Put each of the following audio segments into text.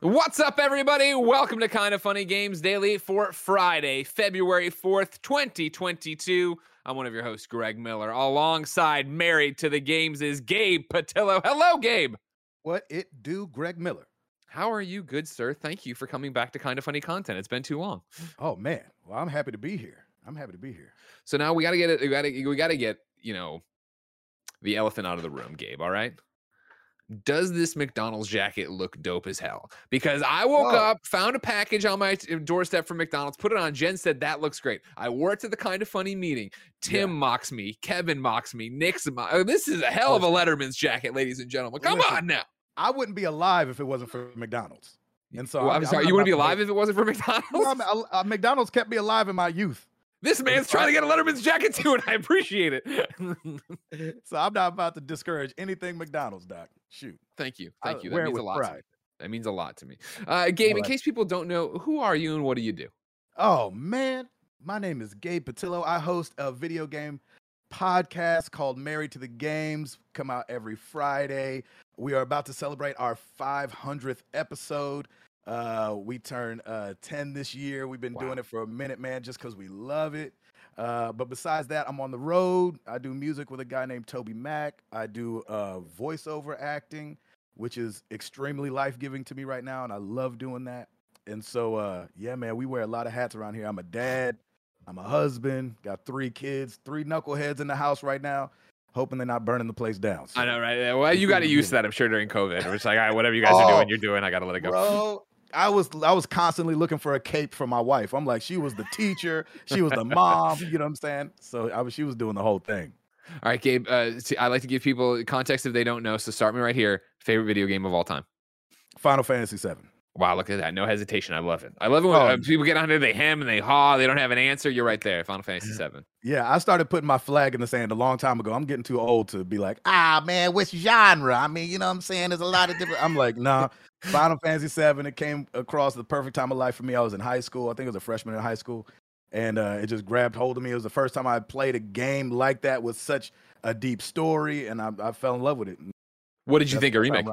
What's up, everybody? Welcome to Kind of Funny Games Daily for Friday, February 4th, 2022. I'm one of your hosts, Greg Miller. Alongside Married to the Games is Gabe Patillo. Hello, Gabe. What it do, Greg Miller? How are you, good sir? Thank you for coming back to Kind of Funny Content. It's been too long. Oh man, well I'm happy to be here. I'm happy to be here. So now we got to get it. We got to. We got to get you know the elephant out of the room, Gabe. All right does this McDonald's jacket look dope as hell? Because I woke Whoa. up, found a package on my doorstep from McDonald's, put it on. Jen said that looks great. I wore it to the kind of funny meeting. Tim yeah. mocks me, Kevin mocks me, Nick's. Mo- oh, this is a hell of a Letterman's jacket, ladies and gentlemen. Come Listen, on now. I wouldn't be alive if it wasn't for McDonald's. And so well, I'm, I'm, sorry, I'm you wouldn't be alive if it wasn't for McDonald's. Well, uh, McDonald's kept me alive in my youth. This man's trying to get a Letterman's jacket too, and I appreciate it. so I'm not about to discourage anything McDonald's, Doc. Shoot. Thank you. Thank you. That means a lot pride. to me. That means a lot to me. Uh, Gabe, right. in case people don't know, who are you and what do you do? Oh, man. My name is Gabe Patillo. I host a video game podcast called Married to the Games. Come out every Friday. We are about to celebrate our 500th episode. Uh, we turn uh, 10 this year. We've been wow. doing it for a minute, man, just because we love it. Uh, but besides that, I'm on the road. I do music with a guy named TobyMac. I do uh, voiceover acting, which is extremely life giving to me right now, and I love doing that. And so, uh, yeah, man, we wear a lot of hats around here. I'm a dad. I'm a husband. Got three kids, three knuckleheads in the house right now hoping they're not burning the place down. So. I know, right? Well, you got to use that, I'm sure, during COVID. It's like, all right, whatever you guys oh, are doing, you're doing. I got to let it go. Bro, I was I was constantly looking for a cape for my wife. I'm like, she was the teacher, she was the mom. You know what I'm saying? So I was she was doing the whole thing. All right, Gabe. Uh, I like to give people context if they don't know. So start me right here. Favorite video game of all time? Final Fantasy VII. Wow, look at that. No hesitation. I love it. I love it when oh. uh, people get on there, they hem and they haw, they don't have an answer. You're right there. Final Fantasy VII. Yeah, I started putting my flag in the sand a long time ago. I'm getting too old to be like, ah, man, which genre? I mean, you know what I'm saying? There's a lot of different. I'm like, nah, Final Fantasy VII. It came across the perfect time of life for me. I was in high school. I think I was a freshman in high school. And uh, it just grabbed hold of me. It was the first time I played a game like that with such a deep story, and I, I fell in love with it. What did you That's think of remake?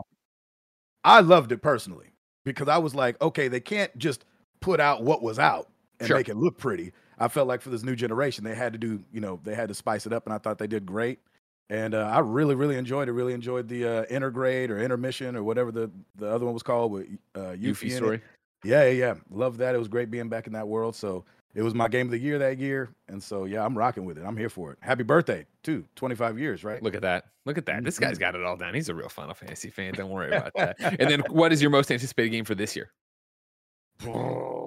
I loved it personally because I was like, okay, they can't just put out what was out and sure. make it look pretty. I felt like for this new generation, they had to do, you know, they had to spice it up, and I thought they did great. And uh, I really, really enjoyed it. Really enjoyed the uh, intergrade or intermission or whatever the, the other one was called with uh, Yuffie, Yuffie story. Yeah, yeah, yeah. Love that. It was great being back in that world. So it was my game of the year that year. And so, yeah, I'm rocking with it. I'm here for it. Happy birthday, too. 25 years, right? Look at that. Look at that. This guy's mm-hmm. got it all down. He's a real Final Fantasy fan. Don't worry about that. and then, what is your most anticipated game for this year?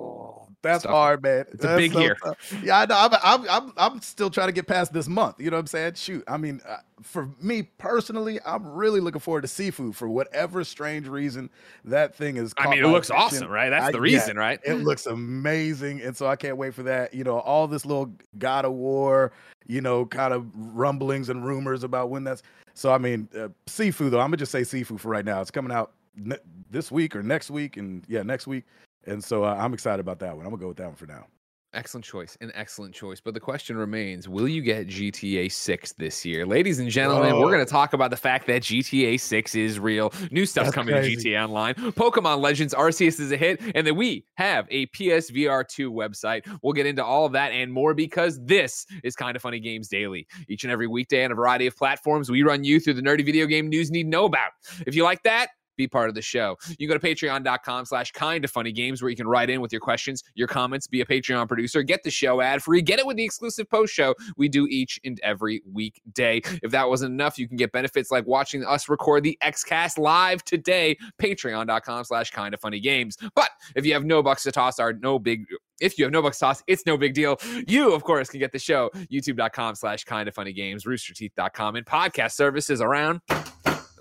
That's hard, man. It's That's a big so year. Tough. Yeah, I know. I'm, I'm, I'm, I'm, still trying to get past this month. You know what I'm saying? Shoot. I mean, uh, for me personally, I'm really looking forward to seafood for whatever strange reason that thing is. I mean, it looks attention. awesome, right? That's I, the reason, yeah, right? It looks amazing, and so I can't wait for that. You know, all this little God of War, you know, kind of rumblings and rumors about when that's. So I mean, uh, Sifu though. I'm gonna just say seafood for right now. It's coming out ne- this week or next week, and yeah, next week. And so uh, I'm excited about that one. I'm gonna go with that one for now. Excellent choice, an excellent choice. But the question remains: Will you get GTA 6 this year, ladies and gentlemen? Oh. We're going to talk about the fact that GTA 6 is real. New stuff's That's coming crazy. to GTA Online. Pokemon Legends Arceus is a hit, and that we have a PSVR 2 website. We'll get into all of that and more because this is kind of funny games daily. Each and every weekday on a variety of platforms, we run you through the nerdy video game news you need to know about. If you like that be part of the show. You can go to patreon.com slash kind of funny games where you can write in with your questions, your comments, be a Patreon producer, get the show ad free, get it with the exclusive post show we do each and every weekday. If that wasn't enough, you can get benefits like watching us record the XCast live today, patreon.com slash kind of funny games. But if you have no bucks to toss, are no big If you have no bucks toss, it's no big deal. You, of course, can get the show youtube.com slash kind of funny games, roosterteeth.com, and podcast services around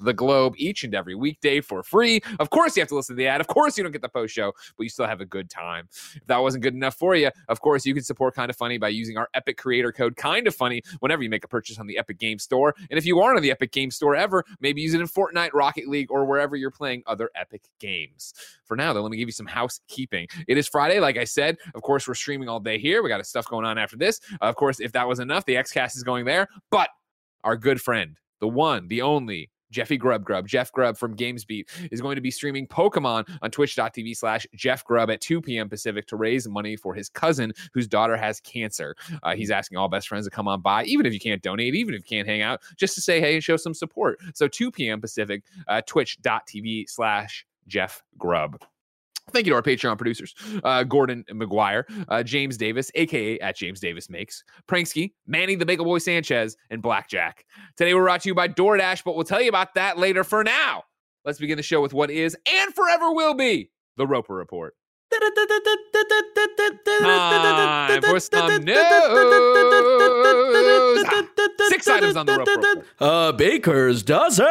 the globe each and every weekday for free. Of course, you have to listen to the ad. Of course, you don't get the post show, but you still have a good time. If that wasn't good enough for you, of course, you can support Kind of Funny by using our Epic creator code Kind of Funny whenever you make a purchase on the Epic Game Store. And if you aren't on the Epic Game Store ever, maybe use it in Fortnite, Rocket League, or wherever you're playing other Epic games. For now, though, let me give you some housekeeping. It is Friday, like I said. Of course, we're streaming all day here. We got stuff going on after this. of course, if that was enough, the XCast is going there. But our good friend, the one, the only, Jeffy Grubb Grubb, Jeff Grubb from GamesBeat, is going to be streaming Pokemon on twitch.tv slash Jeff Grubb at 2 p.m. Pacific to raise money for his cousin whose daughter has cancer. Uh, he's asking all best friends to come on by, even if you can't donate, even if you can't hang out, just to say hey and show some support. So 2 p.m. Pacific, uh, twitch.tv slash Jeff Grubb. Thank you to our Patreon producers, uh, Gordon McGuire, uh, James Davis, aka at James Davis Makes, Pranksy, Manny the Bagel Boy Sanchez, and Blackjack. Today we're brought to you by DoorDash, but we'll tell you about that later. For now, let's begin the show with what is and forever will be the Roper Report. Time for some news. Six items on the Roper Report. A baker's dozen.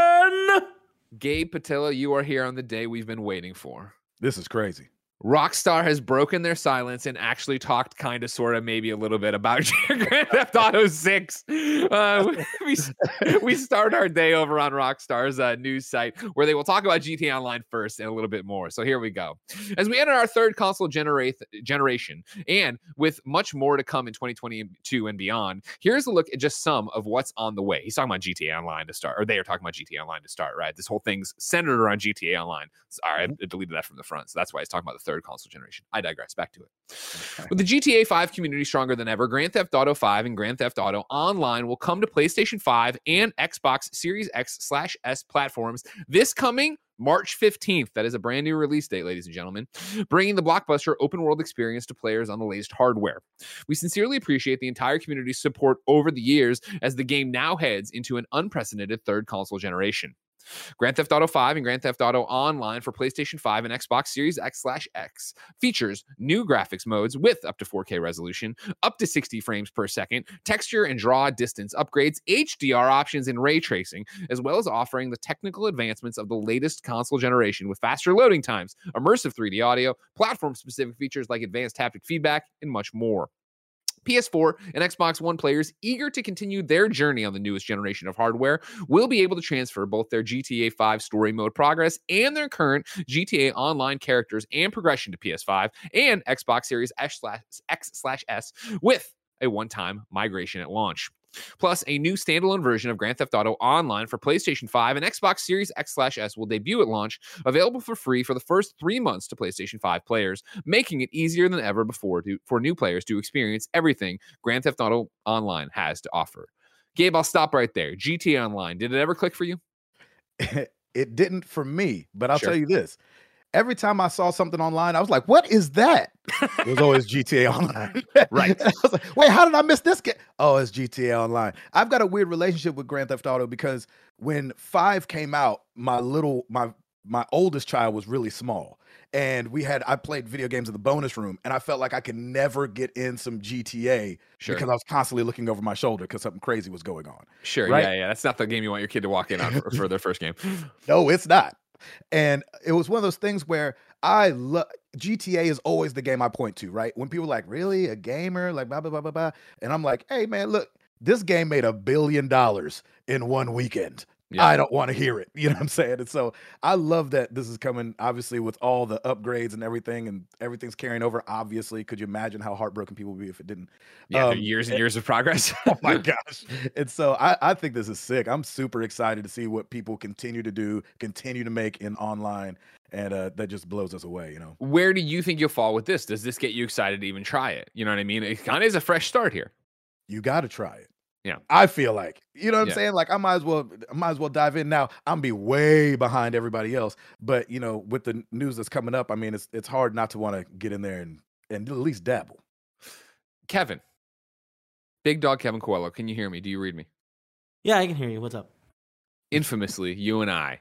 Gabe Patillo, you are here on the day we've been waiting for. This is crazy. Rockstar has broken their silence and actually talked kind of, sort of, maybe a little bit about Grand Theft Auto 6. Uh, we, we start our day over on Rockstar's uh, news site where they will talk about GTA Online first and a little bit more. So here we go. As we enter our third console genera- generation, and with much more to come in 2022 and beyond, here's a look at just some of what's on the way. He's talking about GTA Online to start, or they are talking about GTA Online to start, right? This whole thing's centered around GTA Online. Sorry, I deleted that from the front. So that's why he's talking about the third console generation. I digress. Back to it. With the GTA 5 community stronger than ever, Grand Theft Auto 5 and Grand Theft Auto Online will come to PlayStation 5 and Xbox Series X slash S platforms this coming March 15th. That is a brand new release date, ladies and gentlemen, bringing the blockbuster open world experience to players on the latest hardware. We sincerely appreciate the entire community's support over the years as the game now heads into an unprecedented third console generation. Grand Theft Auto 5 and Grand Theft Auto Online for PlayStation 5 and Xbox Series X slash X features new graphics modes with up to 4K resolution, up to 60 frames per second, texture and draw distance upgrades, HDR options, and ray tracing, as well as offering the technical advancements of the latest console generation with faster loading times, immersive 3D audio, platform specific features like advanced haptic feedback, and much more. PS4 and Xbox One players eager to continue their journey on the newest generation of hardware will be able to transfer both their GTA 5 story mode progress and their current GTA Online characters and progression to PS5 and Xbox Series X slash S with a one time migration at launch. Plus, a new standalone version of Grand Theft Auto Online for PlayStation 5 and Xbox Series X/S will debut at launch, available for free for the first three months to PlayStation 5 players, making it easier than ever before to, for new players to experience everything Grand Theft Auto Online has to offer. Gabe, I'll stop right there. GTA Online, did it ever click for you? it didn't for me, but I'll sure. tell you this every time I saw something online, I was like, what is that? It was always GTA Online. right. I was like, wait, how did I miss this game? Oh, it's GTA Online. I've got a weird relationship with Grand Theft Auto because when five came out, my little my my oldest child was really small. And we had I played video games in the bonus room, and I felt like I could never get in some GTA sure. because I was constantly looking over my shoulder because something crazy was going on. Sure, right? yeah, yeah. That's not the game you want your kid to walk in on for, for their first game. no, it's not. And it was one of those things where I love GTA is always the game I point to, right? When people are like, really? A gamer? Like blah blah blah blah blah. And I'm like, hey man, look, this game made a billion dollars in one weekend. Yeah. I don't want to hear it. You know what I'm saying? And so I love that this is coming, obviously, with all the upgrades and everything, and everything's carrying over. Obviously, could you imagine how heartbroken people would be if it didn't? Yeah, um, years and, and years of progress. oh my gosh! And so I, I think this is sick. I'm super excited to see what people continue to do, continue to make in online, and uh, that just blows us away. You know, where do you think you'll fall with this? Does this get you excited to even try it? You know what I mean? It kind of is a fresh start here. You got to try it. Yeah. I feel like. You know what I'm saying? Like I might as well I might as well dive in now. I'm be way behind everybody else. But you know, with the news that's coming up, I mean it's it's hard not to want to get in there and and at least dabble. Kevin. Big dog Kevin Coelho. Can you hear me? Do you read me? Yeah, I can hear you. What's up? Infamously, you and I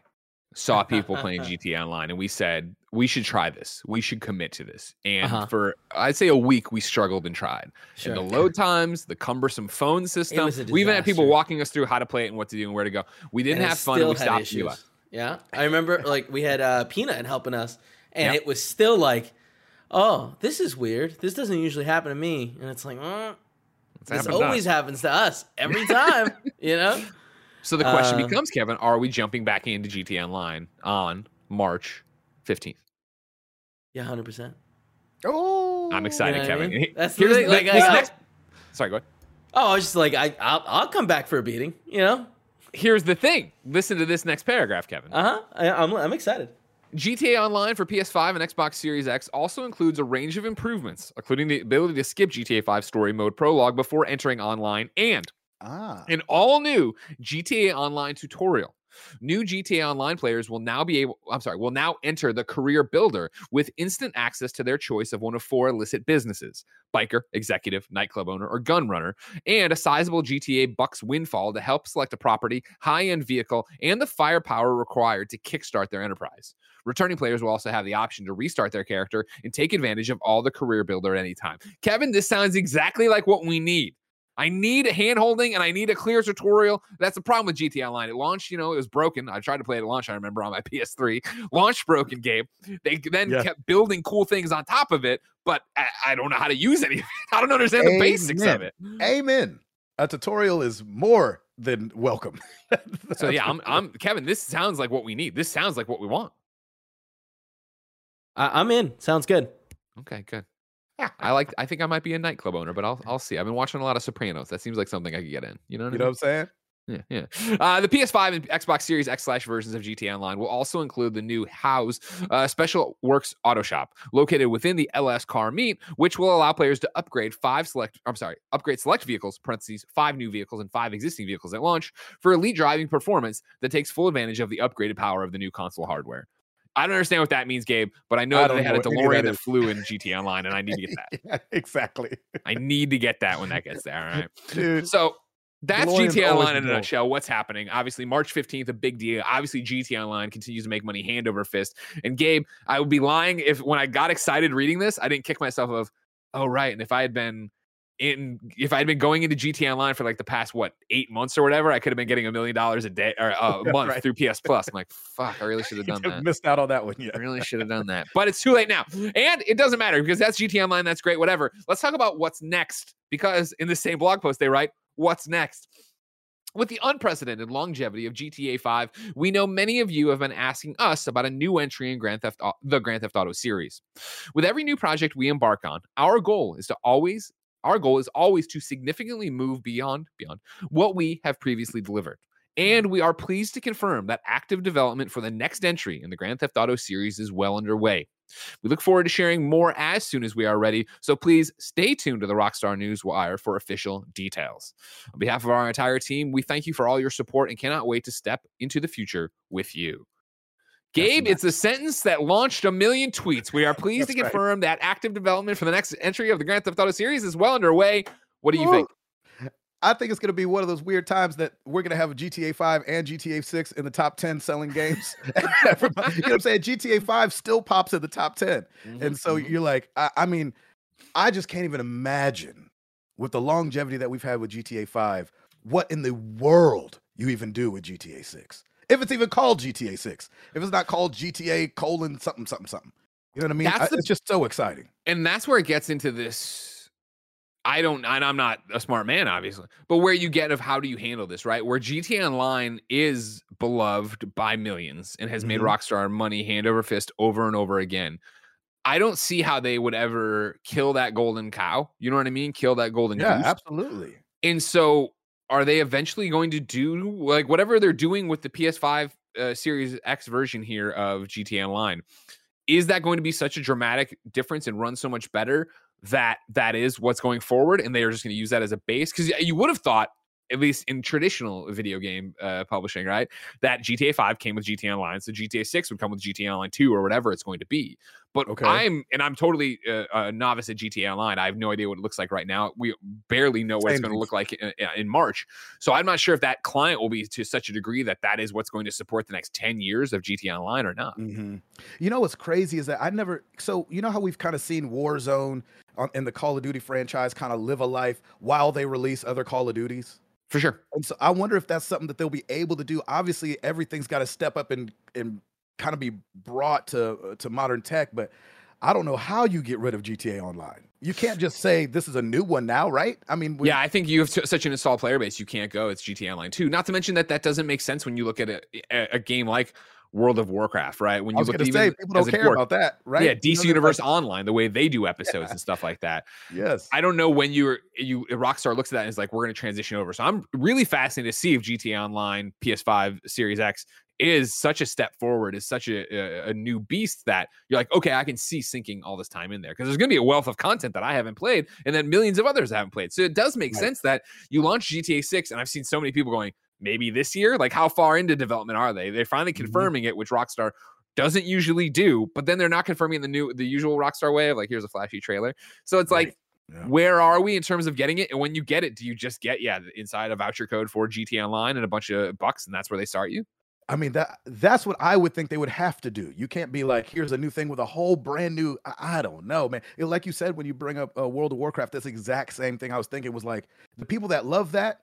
saw people playing GTA Online, and we said we should try this. We should commit to this. And Uh-huh. for I'd say a week, we struggled and tried. Sure. And the load times, the cumbersome phone system. We even had people walking us through how to play it and what to do and where to go. We didn't And have fun. And we stopped. issues. Yeah, I remember like we had uh, Peanut helping us, and Yep. it was still like, oh, this is weird. This doesn't usually happen to me, and it's like, It's this happened to always happens to us every time, you know. So the question Uh, becomes, Kevin, are we jumping back into GTA Online on March 15th? Yeah, hundred percent. Oh, I'm excited, You know what I Kevin. mean? That's Here's the like, I- next- Sorry, go ahead. Oh, I was just like, I, I'll, I'll come back for a beating, you know. Here's the thing. Listen to this next paragraph, Kevin. Uh huh. I'm, I'm excited. GTA Online for PS5 and Xbox Series X also includes a range of improvements, including the ability to skip GTA 5 story mode prologue before entering online and Ah, an all new GTA Online tutorial. New GTA Online players will now be able, I'm sorry, will now enter the career builder with instant access to their choice of one of four illicit businesses biker, executive, nightclub owner, or gun runner, and a sizable GTA Bucks windfall to help select a property, high end vehicle, and the firepower required to kickstart their enterprise. Returning players will also have the option to restart their character and take advantage of all the career builder at any time. Kevin, this sounds exactly like what we need. I need a hand holding and I need a clear tutorial. That's the problem with GTA Online. It launched, you know, it was broken. I tried to play it at launch, I remember on my PS3. Launched broken game. They then Yeah. kept building cool things on top of it, but I, I don't know how to use any of it. I don't understand the basics of it. amen. A tutorial is more than welcome. So yeah, I'm I'm Kevin, this sounds like what we need. This sounds like what we want. I, I'm in. Sounds good. Okay, good. I like I think I might be a nightclub owner, but I'll I'll see. I've been watching a lot of Sopranos. That seems like something I could get in. You know what you I know mean? what I'm saying? Yeah, yeah. Uh, the PS5 and Xbox Series X slash versions of GTA Online will also include the new Hao's uh, Special Works Auto Shop, located within the LS Car Meet, which will allow players to upgrade five select. I'm sorry, upgrade select vehicles (parentheses five new vehicles and five existing vehicles at launch) for elite driving performance that takes full advantage of the upgraded power of the new console hardware. I don't understand what that means, Gabe, but I know I that they had a know what any of DeLorean that that flew in GT Online, and I need to get that. Yeah, exactly, I need to get that when that gets there. All right. dude. So that's DeLorean's GTA Online in a nutshell. What's happening? Obviously, March 15th, a big deal. Obviously, GT Online continues to make money hand over fist. And Gabe, I would be lying if when I got excited reading this, I didn't kick myself of, oh, right. And if I had been in, if I had been going into GTA Online for like the past, what, eight months or whatever, I could have been getting a million dollars a day or a Yeah, month right. through PS Plus. I'm like, fuck, I really should have done that. missed out on that one. I really should have done that. But it's too late now. And it doesn't matter because that's GTA Online. That's great, whatever. Let's talk about what's next because in the same blog post, they write, What's next? With the unprecedented longevity of GTA 5, we know many of you have been asking us about a new entry in Grand Theft the Grand Theft Auto series. With every new project we embark on, our goal is to always our goal is always to significantly move beyond beyond what we have previously delivered. And we are pleased to confirm that active development for the next entry in the Grand Theft Auto series is well underway. We look forward to sharing more as soon as we are ready, so please stay tuned to the Rockstar News Wire for official details. On behalf of our entire team, we thank you for all your support and cannot wait to step into the future with you. Gabe, it's a sentence that launched a million tweets. We are pleased to That's right. confirm that active development for the next entry of the Grand Theft Auto series is well underway. What do you think? I think it's going to be one of those weird times that we're going to have a GTA 5 and GTA 6 in the top 10 selling games. You know what I'm saying? GTA 5 still pops in the top 10. And so Mhm. you're like, I, I mean, I just can't even imagine with the longevity that we've had with GTA 5, what in the world you even do with GTA 6. If it's even called GTA 6, if it's not called GTA colon something, something, something. You know what I mean? That's I- the- it's just so exciting. and that's where it gets into this i don't and i'm not a smart man obviously but where you get of how do you handle this right where gta online is beloved by millions and has made Mhm. rockstar money hand over fist over and over again i don't see how they would ever kill that golden cow you know what i mean kill that golden Yeah, goose absolutely. and so are they eventually going to do like whatever they're doing with the ps5 uh, series x version here of gta online is that going to be such a dramatic difference and run so much better that that is what's going forward and they are just going to use that as a base? Because you would have thought at least in traditional video game uh, publishing right that gta 5 came with gta online so gta 6 would come with gta online 2 or whatever it's going to be But Okay. I'm and I'm totally uh, a novice at GTA Online. I have no idea what it looks like right now. We barely know what it's going to look like in, in March. So I'm not sure if that client will be to such a degree that that is what's going to support the next 10 years of GTA Online or not. hmm You know what's crazy is that I never. So you know how we've kind of seen Warzone on, in the Call of Duty franchise kind of live a life while they release other Call of Duties. For sure. And so I wonder if that's something that they'll be able to do. Obviously, everything's got to step up and and kind of be brought to uh, to modern tech, but I don't know how you get rid of GTA Online. You can't just say this is a new one now, right? I mean, we- Yeah, I think you have such an installed player base, you can't go. It's GTA Online 2. Not to mention that that doesn't make sense when you look at a, a, game like World of Warcraft, right? When you look at say people don't care about that, right? Yeah, DC Universe like, Online, the way they do episodes and stuff like that. yes, I don't know when you're you Rockstar looks at that and is like, we're going to transition over. So I'm really fascinated to see if GTA Online PS5 Series X is such a step forward, is such a, a, a new beast that you're like, okay, I can see sinking all this time in there because there's going to be a wealth of content that I haven't played and that millions of others haven't played. So it does make Right. sense that you launch GTA 6, and I've seen so many people going, maybe this year. Like, how far into development are they? They're finally Mhm. confirming it, which Rockstar doesn't usually do, but then they're not confirming the new the usual Rockstar way of like, here's a flashy trailer. So it's like Yeah. where are we in terms of getting it? And when you get it, do you just get yeah inside a voucher code for GTA Online and a bunch of bucks, and that's where they start you? I mean that that's what I would think they would have to do. You can't be like, here's a new thing with a whole brand new. I, I don't know, man. It- like you said when you bring up uh, World of Warcraft, that's the exact same thing I was thinking. Was like the people that love that.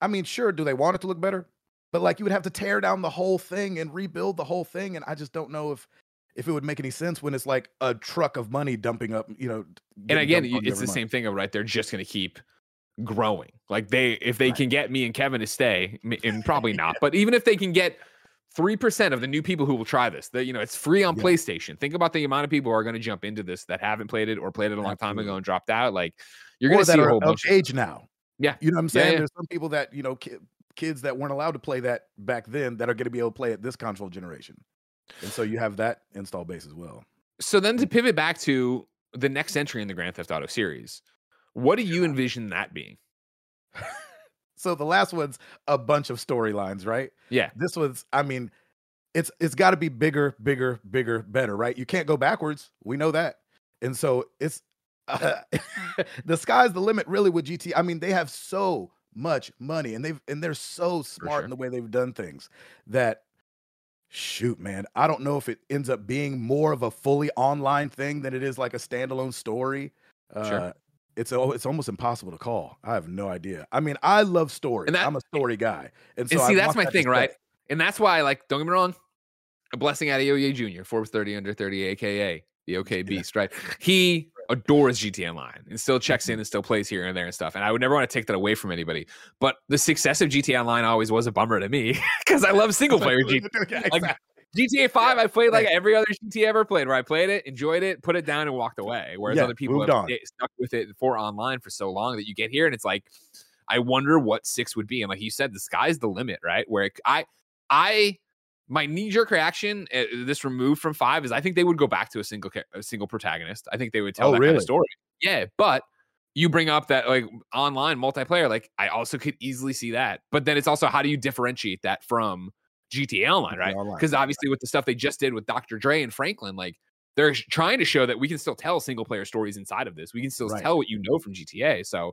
I mean, sure, do they want it to look better? But like you would have to tear down the whole thing and rebuild the whole thing, and I just don't know if if it would make any sense when it's like a truck of money dumping up. You know, And again, dumped you- on you it's the month. same thing of right. They're just going to keep growing. Like they, if they Right. can get me and Kevin to stay, and probably not, but even if they can get three percent of the new people who will try this, that you know, it's free on Yeah. PlayStation. Think about the amount of people who are going to jump into this that haven't played it or played it a long time ago and dropped out. Like you're going to see a whole bunch. Of, age now. Yeah. You know what I'm Yeah, saying? yeah. There's some people that, you know, ki- kids that weren't allowed to play that back then that are going to be able to play it this console generation. And so you have that install base as well. so then to pivot back to the next entry in the Grand Theft Auto series, what do you envision that being? So the last one's a bunch of storylines, right? Yeah. This was, I mean, it's it's got to be bigger, bigger, bigger, better, right? You can't go backwards. We know that. And so it's uh, the sky's the limit really with GT. I mean, they have so much money and they've and they're so smart sure. in the way they've done things that shoot, man, I don't know if it ends up being more of a fully online thing than it is like a standalone story. Uh, Sure. It's it's almost impossible to call. I have no idea. I mean, I love stories. And that- I'm a story guy, and so and I see, that's my that thing, right? And that's why, like, don't get me wrong, a Blessing Adeoye Jr., Forbes 30 under 30, aka the OK Beast, right? He adores GTA Online and still checks Mm-hmm. in and still plays here and there and stuff. And I would never want to take that away from anybody. But the success of GTA Online always was a bummer to me because I love single player GTA. Like. GTA 5, I played like every other GTA ever played, where I played it, enjoyed it, put it down, and walked away. Whereas Yeah, other people have on. stuck with it for online for so long that you get here and it's like, I wonder what six would be. And like you said, the sky's the limit, right? Where it, I, I, my knee jerk reaction, uh, this removed from five, is I think they would go back to a single, a single protagonist. I think they would tell Oh, that kind of story. Yeah, but you bring up that like online multiplayer, like I also could easily see that. But then it's also how do you differentiate that from GTA Online, right? Because obviously with the stuff they just did with Dr. Dre and Franklin, like they're trying to show that we can still tell single player stories inside of this. We can still Right. tell what you know from GTA. So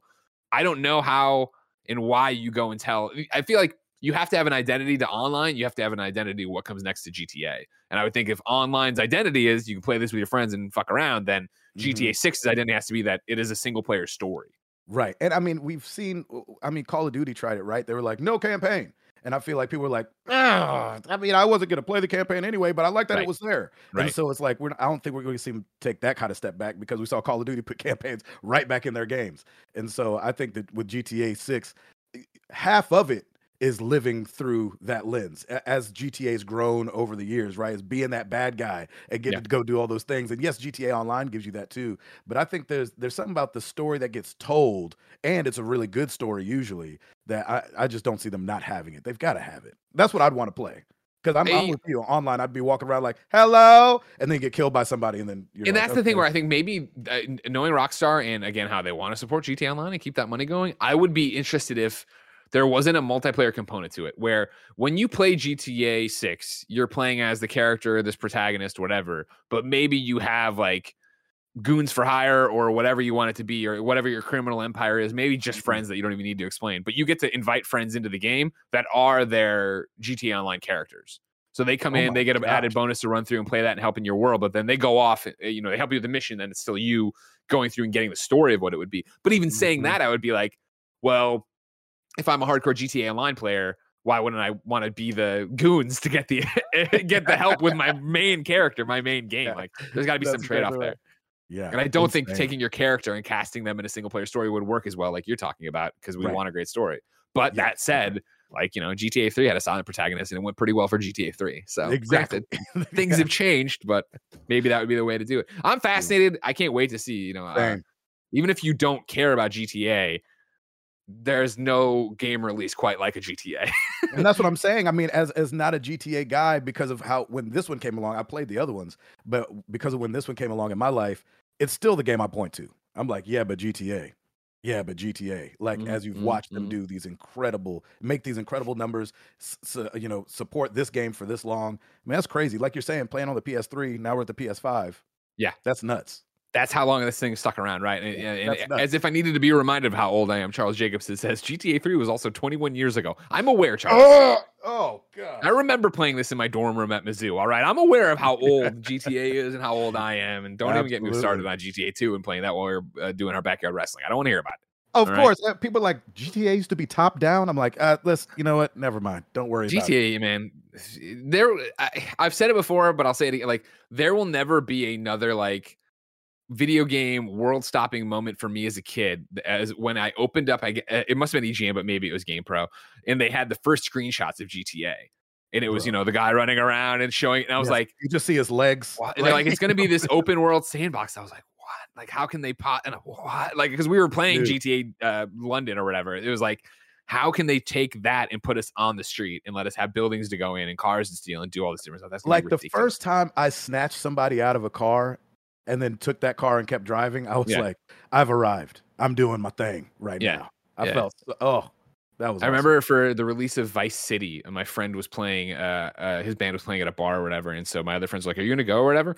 I don't know how and why you go and tell. I feel like you have to have an identity to online. You have to have an identity what comes next to GTA. And I would think if online's identity is you can play this with your friends and fuck around, then Mhm. GTA 6's identity has to be that it is a single player story. Right. And I mean, we've seen, I mean, Call of Duty tried it, right? They were like, no campaign. And I feel like people were like, ah, I mean, I wasn't going to play the campaign anyway, but I like that Right. it was there. Right. And so it's like, we're, I don't think we're going to see them take that kind of step back because we saw Call of Duty put campaigns right back in their games. And so I think that with GTA 6, half of it is living through that lens as GTA's grown over the years, right? As being that bad guy and getting Yeah. to go do all those things. And yes, GTA Online gives you that too. But I think there's there's something about the story that gets told, and it's a really good story usually, that I, I just don't see them not having it. They've got to have it. That's what I'd want to play. Because I'm, Hey. with you online. I'd be walking around like, hello, and then get killed by somebody. And then you're and like, that's the thing where I think maybe uh, knowing Rockstar and again how they want to support GTA Online and keep that money going, I would be interested if there wasn't a multiplayer component to it where when you play GTA 6, you're playing as the character, this protagonist, whatever, but maybe you have like goons for hire or whatever you want it to be or whatever your criminal empire is maybe just Mm-hmm. friends that you don't even need to explain but you get to invite friends into the game that are their gta online characters so they come Oh in they get an added bonus to run through and play that and help in your world but then they go off uh, you know they help you with the mission then it's still you going through and getting the story of what it would be but even saying Mhm. that i would be like well if i'm a hardcore gta online player why wouldn't I want to be the goons to get the get the help with my main character, my main game? Yeah. Like, there's got to be some trade off there. Yeah. And I don't think taking your character and casting them in a single player story would work as well, like you're talking about, because we Right. want a great story. But Yeah, that said, like you know, GTA 3 had a silent protagonist and it went pretty well for GTA 3. So Exactly. granted, things have changed, but maybe that would be the way to do it. I'm fascinated. I can't wait to see. You know, uh, even if you don't care about GTA, there's no game release quite like a GTA. and that's what I'm saying. I mean, as as not a GTA guy, because of how when this one came along, I played the other ones, but because of when this one came along in my life, it's still the game I point to. I'm like, yeah, but GTA. Yeah, but GTA. Like Mhm, as you've mhm, watched them mhm. do these incredible, make these incredible numbers, you know, support this game for this long. I mean, that's crazy. Like you're saying, playing on the PS3, now we're at the PS5. Yeah. that's nuts. That's how long this thing stuck around, right? And, and- and as if I needed to be reminded of how old I am, Charles Jacobson says GTA 3 was also 21 years ago. I'm aware, Charles. Oh, oh god. I remember playing this in my dorm room at Mizzou. All right, I'm aware of how old GTA is and how old I am, and don't even get me started Absolutely. on GTA 2 and playing that while we are uh, doing our backyard wrestling. I don't want to hear about it. Of All right. course, uh, people are like GTA used to be top down. I'm like, uh, let's, you know what? Never mind. Don't worry about it. GTA, man, there. I, I've said it before, but I'll say it again. Like, there will never be another like video game world-stopping moment for me as a kid. As when I opened up, I uh, it must have been EGM, but maybe it was GamePro, and they had the first screenshots of GTA, and it was you know the guy running around and showing, and I was Yes, like. you just see his legs. what? And they're like, it's going to be this open world sandbox. I was like, what? Like, how can they pot? And what? Like, because we were playing Dude. GTA uh, London or whatever. It was like, how can they take that and put us on the street and let us have buildings to go in and cars to steal and do all this different stuff? That's like the first time I snatched somebody out of a car and then took that car and kept driving, I was Yeah. like, I've arrived. I'm doing my thing right Yeah. now. I Yeah. felt, so, oh, that was. I awesome. remember for the release of Vice City, and my friend was playing, uh, uh, his band was playing at a bar or whatever. And so my other friends were like, Are you going to go or whatever?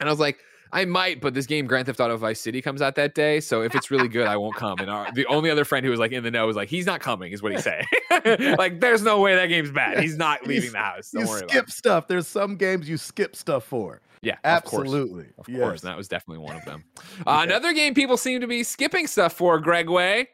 And I was like, I might, but this game Grand Theft Auto Vice City comes out that day, so if it's really good, I won't come. And our, the only other friend who was like in the know was like, "He's not coming," is what he's saying. like, there's no way that game's bad. He's not leaving the house. Don't you worry about skip stuff. There's some games you skip stuff for. Yeah, of course. Absolutely. Of Yes. course, that was definitely one of them. Uh, another game people seem to be skipping stuff for, Greg Way.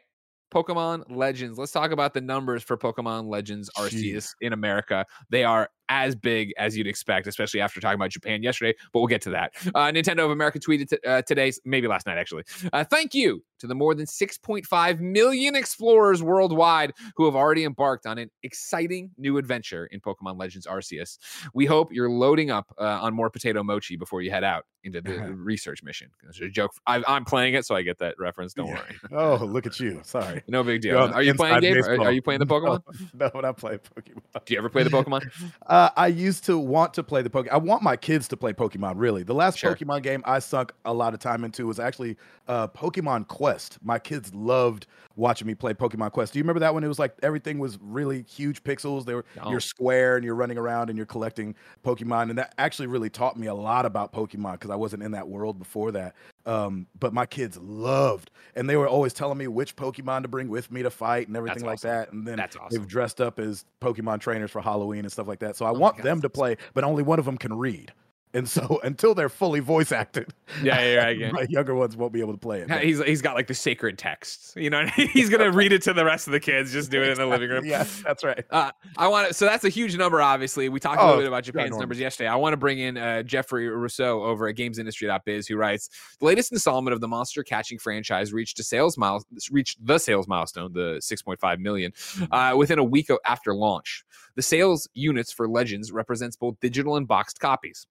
Pokemon Legends. Let's talk about the numbers for Pokemon Legends Arceus in America. They are as big as you'd expect, especially after talking about Japan yesterday, but we'll get to that. Uh, Nintendo of America tweeted t- uh, today, maybe last night actually. Uh, thank you to the more than 6.5 million explorers worldwide who have already embarked on an exciting new adventure in Pokemon Legends Arceus. We hope you're loading up uh, on more potato mochi before you head out into the research mission. It's a joke. I, I'm playing it, so I get that reference. Don't Yeah. worry. Oh, look at you. Sorry. No big deal. You're you playing Are, are you playing the Pokemon? No, no, not playing Pokemon. Do you ever play the Pokemon? Uh, I used to want to play the Pokemon. I want my kids to play Pokemon. Really, the last Sure. Pokemon game I sunk a lot of time into was actually uh, Pokemon Quest. My kids loved watching me play Pokemon Quest. Do you remember that one? It was like everything was really huge pixels. They were No. you're square and you're running around and you're collecting Pokemon, and that actually really taught me a lot about Pokemon because I wasn't in that world before that. Um, but my kids loved, and they were always telling me which Pokemon to bring with me to fight and everything like awesome. that. And then That's awesome. they've dressed up as Pokemon trainers for Halloween and stuff like that. So I Oh want them to play, but only one of them can read. And so until they're fully voice acted, Yeah, yeah, yeah, yeah. my younger ones won't be able to play it. But- He's he's got like the sacred texts. You know, he's gonna read it to the rest of the kids. Just do it in the living room. Yes, that's right. Uh, I want to. So that's a huge number. Obviously, we talked a Oh, little bit about Japan's numbers yesterday. I want to bring in uh, Jeffrey Rousseau over at GamesIndustry.biz, who writes the latest installment of the monster catching franchise reached a sales mile reached the sales milestone, the 6.5 million, uh, within a week after launch. The sales units for Legends represents both digital and boxed copies.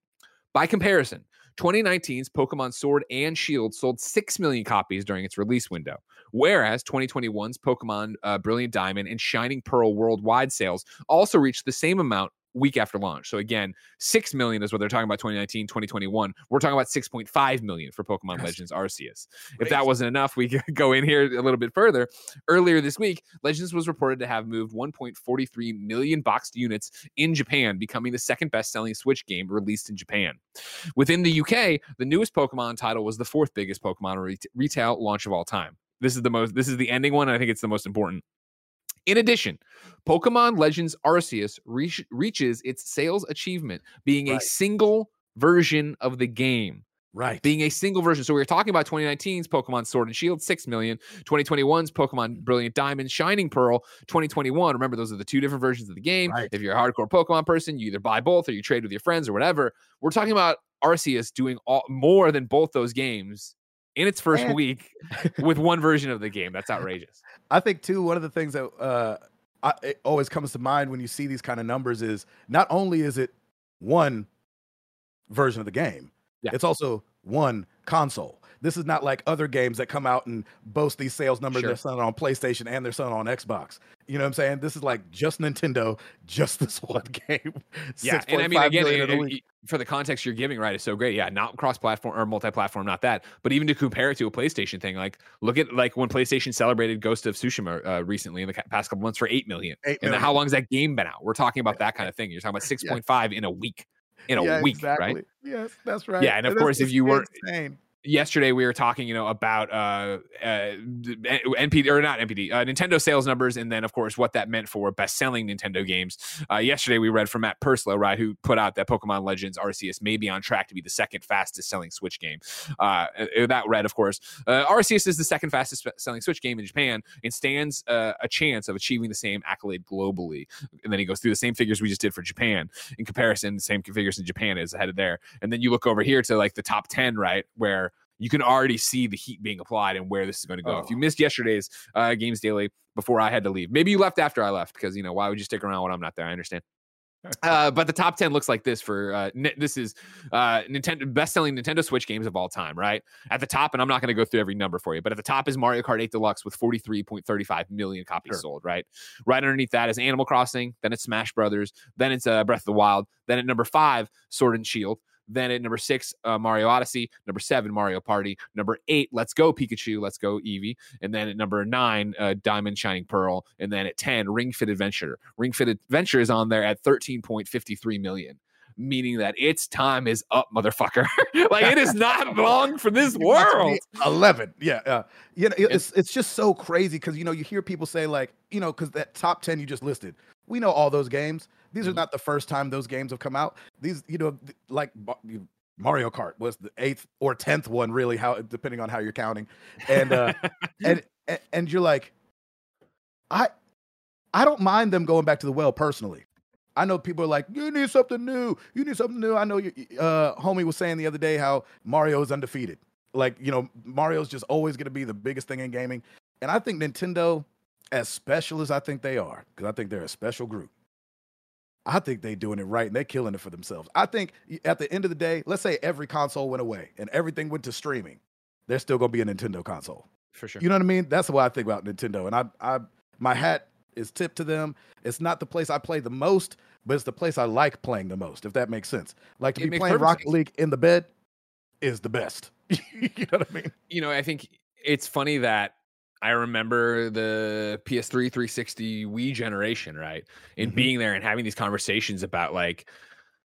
By comparison, 2019's Pokemon Sword and Shield sold 6 million copies during its release window, whereas 2021's Pokemon uh, Brilliant Diamond and Shining Pearl worldwide sales also reached the same amount week after launch. So again, 6 million is what they're talking about 2019, 2021. We're talking about 6.5 million for Pokemon yes. Legends Arceus. If that wasn't enough, we could go in here a little bit further. Earlier this week, Legends was reported to have moved 1.43 million boxed units in Japan, becoming the second best-selling Switch game released in Japan. Within the UK, the newest Pokemon title was the fourth biggest Pokemon re- retail launch of all time. This is the most this is the ending one, I think it's the most important. In addition, Pokemon Legends Arceus reach, reaches its sales achievement being right. a single version of the game. Right. Being a single version. So we were talking about 2019's Pokemon Sword and Shield, 6 million. 2021's Pokemon Brilliant Diamond, Shining Pearl. 2021, remember, those are the two different versions of the game. Right. If you're a hardcore Pokemon person, you either buy both or you trade with your friends or whatever. We're talking about Arceus doing all, more than both those games in its first week with one version of the game. That's outrageous. I think too. One of the things that uh, I, it always comes to mind when you see these kind of numbers is not only is it one version of the game, yeah. it's also one console. This is not like other games that come out and boast these sales numbers. Sure. They're selling on PlayStation and they're selling on Xbox. You know what I'm saying? This is like just Nintendo, just this one game. Yeah, and I mean again, it, it, for the context you're giving, right, is so great. Yeah, not cross-platform or multi-platform, not that, but even to compare it to a PlayStation thing, like look at like when PlayStation celebrated Ghost of Tsushima uh, recently in the past couple months for eight million. Eight million. And how long has that game been out? We're talking about that kind of thing. You're talking about six point yeah. five in a week in a yeah, week, exactly. right? Yes, that's right. Yeah, and of and course, if you weren't yesterday we were talking, you know, about uh, uh NPD or not NPD, uh, Nintendo sales numbers, and then of course what that meant for best-selling Nintendo games. Uh, yesterday we read from Matt Perslow, right, who put out that Pokemon Legends Arceus may be on track to be the second fastest-selling Switch game. Uh, uh that read, of course, uh, Arceus is the second fastest-selling Switch game in Japan and stands uh, a chance of achieving the same accolade globally. And then he goes through the same figures we just did for Japan in comparison. The same figures in Japan is ahead of there, and then you look over here to like the top ten, right, where you can already see the heat being applied and where this is going to go. Oh. If you oh. missed yesterday's uh, games daily before I had to leave, maybe you left after I left because you know why would you stick around when I'm not there? I understand. Uh, but the top 10 looks like this for uh, this is uh, Nintendo best-selling Nintendo Switch games of all time, right? At the top, and I'm not going to go through every number for you, but at the top is Mario Kart 8 Deluxe with 43.35 million copies sure. sold, right? Right underneath that is Animal Crossing, then it's Smash Brothers, then it's uh, Breath of the Wild, then at number five, Sword and Shield, then at number six, uh, Mario Odyssey. Number seven, Mario Party. Number eight, Let's Go Pikachu. Let's Go Eevee. And then at number nine, uh, Diamond Shining Pearl. And then at 10, Ring Fit Adventure. Ring Fit Adventure is on there at 13.53 million meaning that its time is up, motherfucker. like it is not long for this world. Eleven, yeah, uh, you know, it's it's just so crazy because you know you hear people say like you know because that top ten you just listed, we know all those games. These are mm-hmm. not the first time those games have come out. These, you know, like Mario Kart was the eighth or tenth one, really, how depending on how you're counting, and uh, and and you're like, I I don't mind them going back to the well personally. I know people are like, you need something new. You need something new. I know you, uh, homie was saying the other day how Mario is undefeated. Like, you know, Mario's just always going to be the biggest thing in gaming. And I think Nintendo, as special as I think they are, because I think they're a special group, I think they're doing it right and they're killing it for themselves. I think at the end of the day, let's say every console went away and everything went to streaming, there's still gonna be a Nintendo console. For sure. You know what I mean? That's what I think about Nintendo. And I I my hat is tipped to them. It's not the place I play the most, but it's the place I like playing the most, if that makes sense. Like to it be playing Rocket sense. League in the bed is the best. you know what I mean? You know, I think it's funny that I remember the PS3 360 Wii generation, right? And mm-hmm. being there and having these conversations about like,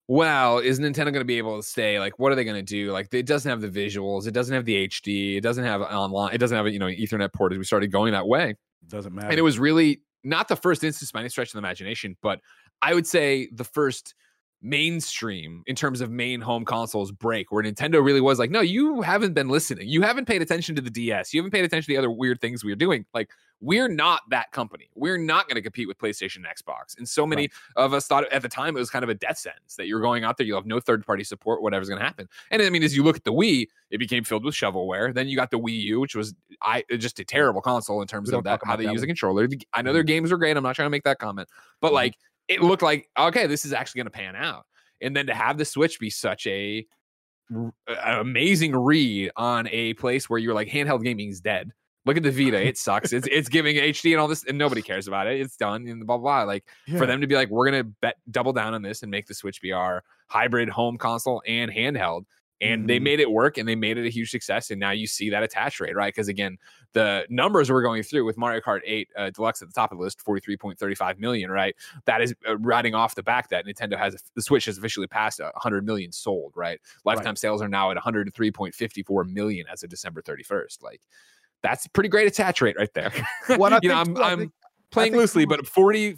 well, is Nintendo going to be able to stay? Like, what are they going to do? Like, it doesn't have the visuals, it doesn't have the HD, it doesn't have online, it doesn't have you know Ethernet port. As we started going that way, doesn't matter. And it was really not the first instance by any stretch of the imagination, but I would say the first mainstream in terms of main home consoles break where Nintendo really was like, no, you haven't been listening. You haven't paid attention to the DS. You haven't paid attention to the other weird things we are doing. Like, we're not that company. We're not going to compete with PlayStation and Xbox. And so many right. of us thought at the time it was kind of a death sentence that you're going out there, you'll have no third party support, whatever's going to happen. And I mean, as you look at the Wii, it became filled with shovelware. Then you got the Wii U, which was I just a terrible console in terms of that how they use a controller. I know their mm-hmm. games are great. I'm not trying to make that comment, but mm-hmm. like it looked like okay, this is actually going to pan out. And then to have the Switch be such a an amazing read on a place where you're like handheld gaming is dead Look at the Vita; it sucks. It's it's giving HD and all this, and nobody cares about it. It's done and blah blah. blah. Like Yeah. for them to be like, we're gonna bet double down on this and make the Switch be our hybrid home console and handheld. And they Mhm. made it work and they made it a huge success. And now you see that attach rate, right? Because again, the numbers we're going through with Mario Kart 8 uh, Deluxe at the top of the list, 43.35 million, right? That is uh, riding off the back that Nintendo has, the Switch has officially passed uh, 100 million sold, right? Lifetime sales are now at 103.54 million as of December 31st. Like, that's a pretty great attach rate right there. Well, I you know, I'm, I'm think- playing loosely, but 40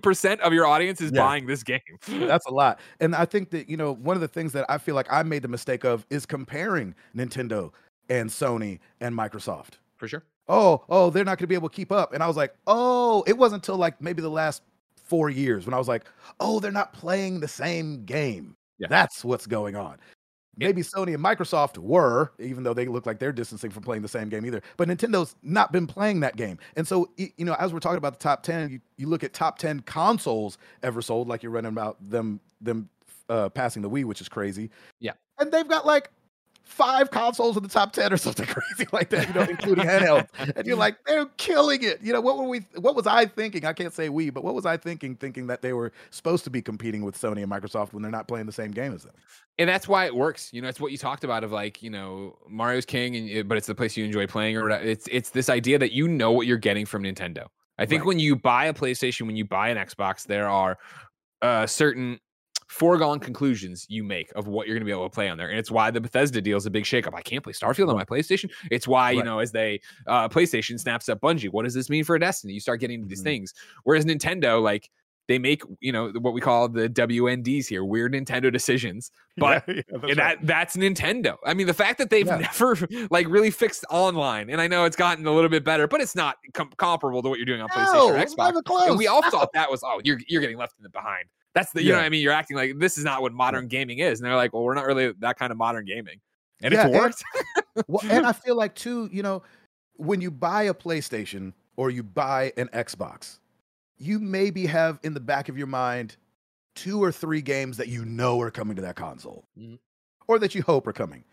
percent of your audience is Yeah. buying this game. That's a lot. And I think that, you know, one of the things that I feel like I made the mistake of is comparing Nintendo and Sony and Microsoft. For sure. Oh, oh, they're not going to be able to keep up. And I was like, oh, it wasn't until like maybe the last four years when I was like, oh, they're not playing the same game. Yeah. That's what's going on. Maybe Sony and Microsoft were, even though they look like they're distancing from playing the same game either. But Nintendo's not been playing that game. And so, you know, as we're talking about the top 10, you, you look at top 10 consoles ever sold, like you're running about them them uh, passing the Wii, which is crazy. Yeah. And they've got like five consoles in the top 10 or something crazy like that, you know, including handhelds. And you're like, they're killing it. You know, what were we what was I thinking? I can't say we, but what was I thinking thinking that they were supposed to be competing with Sony and Microsoft when they're not playing the same game as them? and that's why it works. You know, it's what you talked about of like, you know, Mario's king, and but it's the place you enjoy playing, or whatever. it's it's this idea that you know what you're getting from Nintendo. I think Right. when you buy a PlayStation, when you buy an Xbox, there are uh, certain foregone conclusions you make of what you're going to be able to play on there, and it's why the Bethesda deal is a big shakeup. I can't play Starfield on my PlayStation. It's why you know, as they uh, PlayStation snaps up Bungie, what does this mean for Destiny? You start getting into these Mhm. things, whereas Nintendo, like. They make you know what we call the WNDs here, weird Nintendo decisions, but Yeah, yeah, that's and right. that that's Nintendo. I mean, the fact that they've Yeah. never like really fixed online, and I know it's gotten a little bit better, but it's not com- comparable to what you're doing on PlayStation or Xbox. not even close. And we all No. thought that was oh, you're you're getting left in the behind. That's the you know what I mean. You're acting like this is not what modern gaming is, and they're like, well, we're not really that kind of modern gaming, and Yeah, it's and- worked. well, and I feel like too, you know, when you buy a PlayStation or you buy an Xbox, you maybe have in the back of your mind two or three games that you know are coming to that console, Mhm. or that you hope are coming.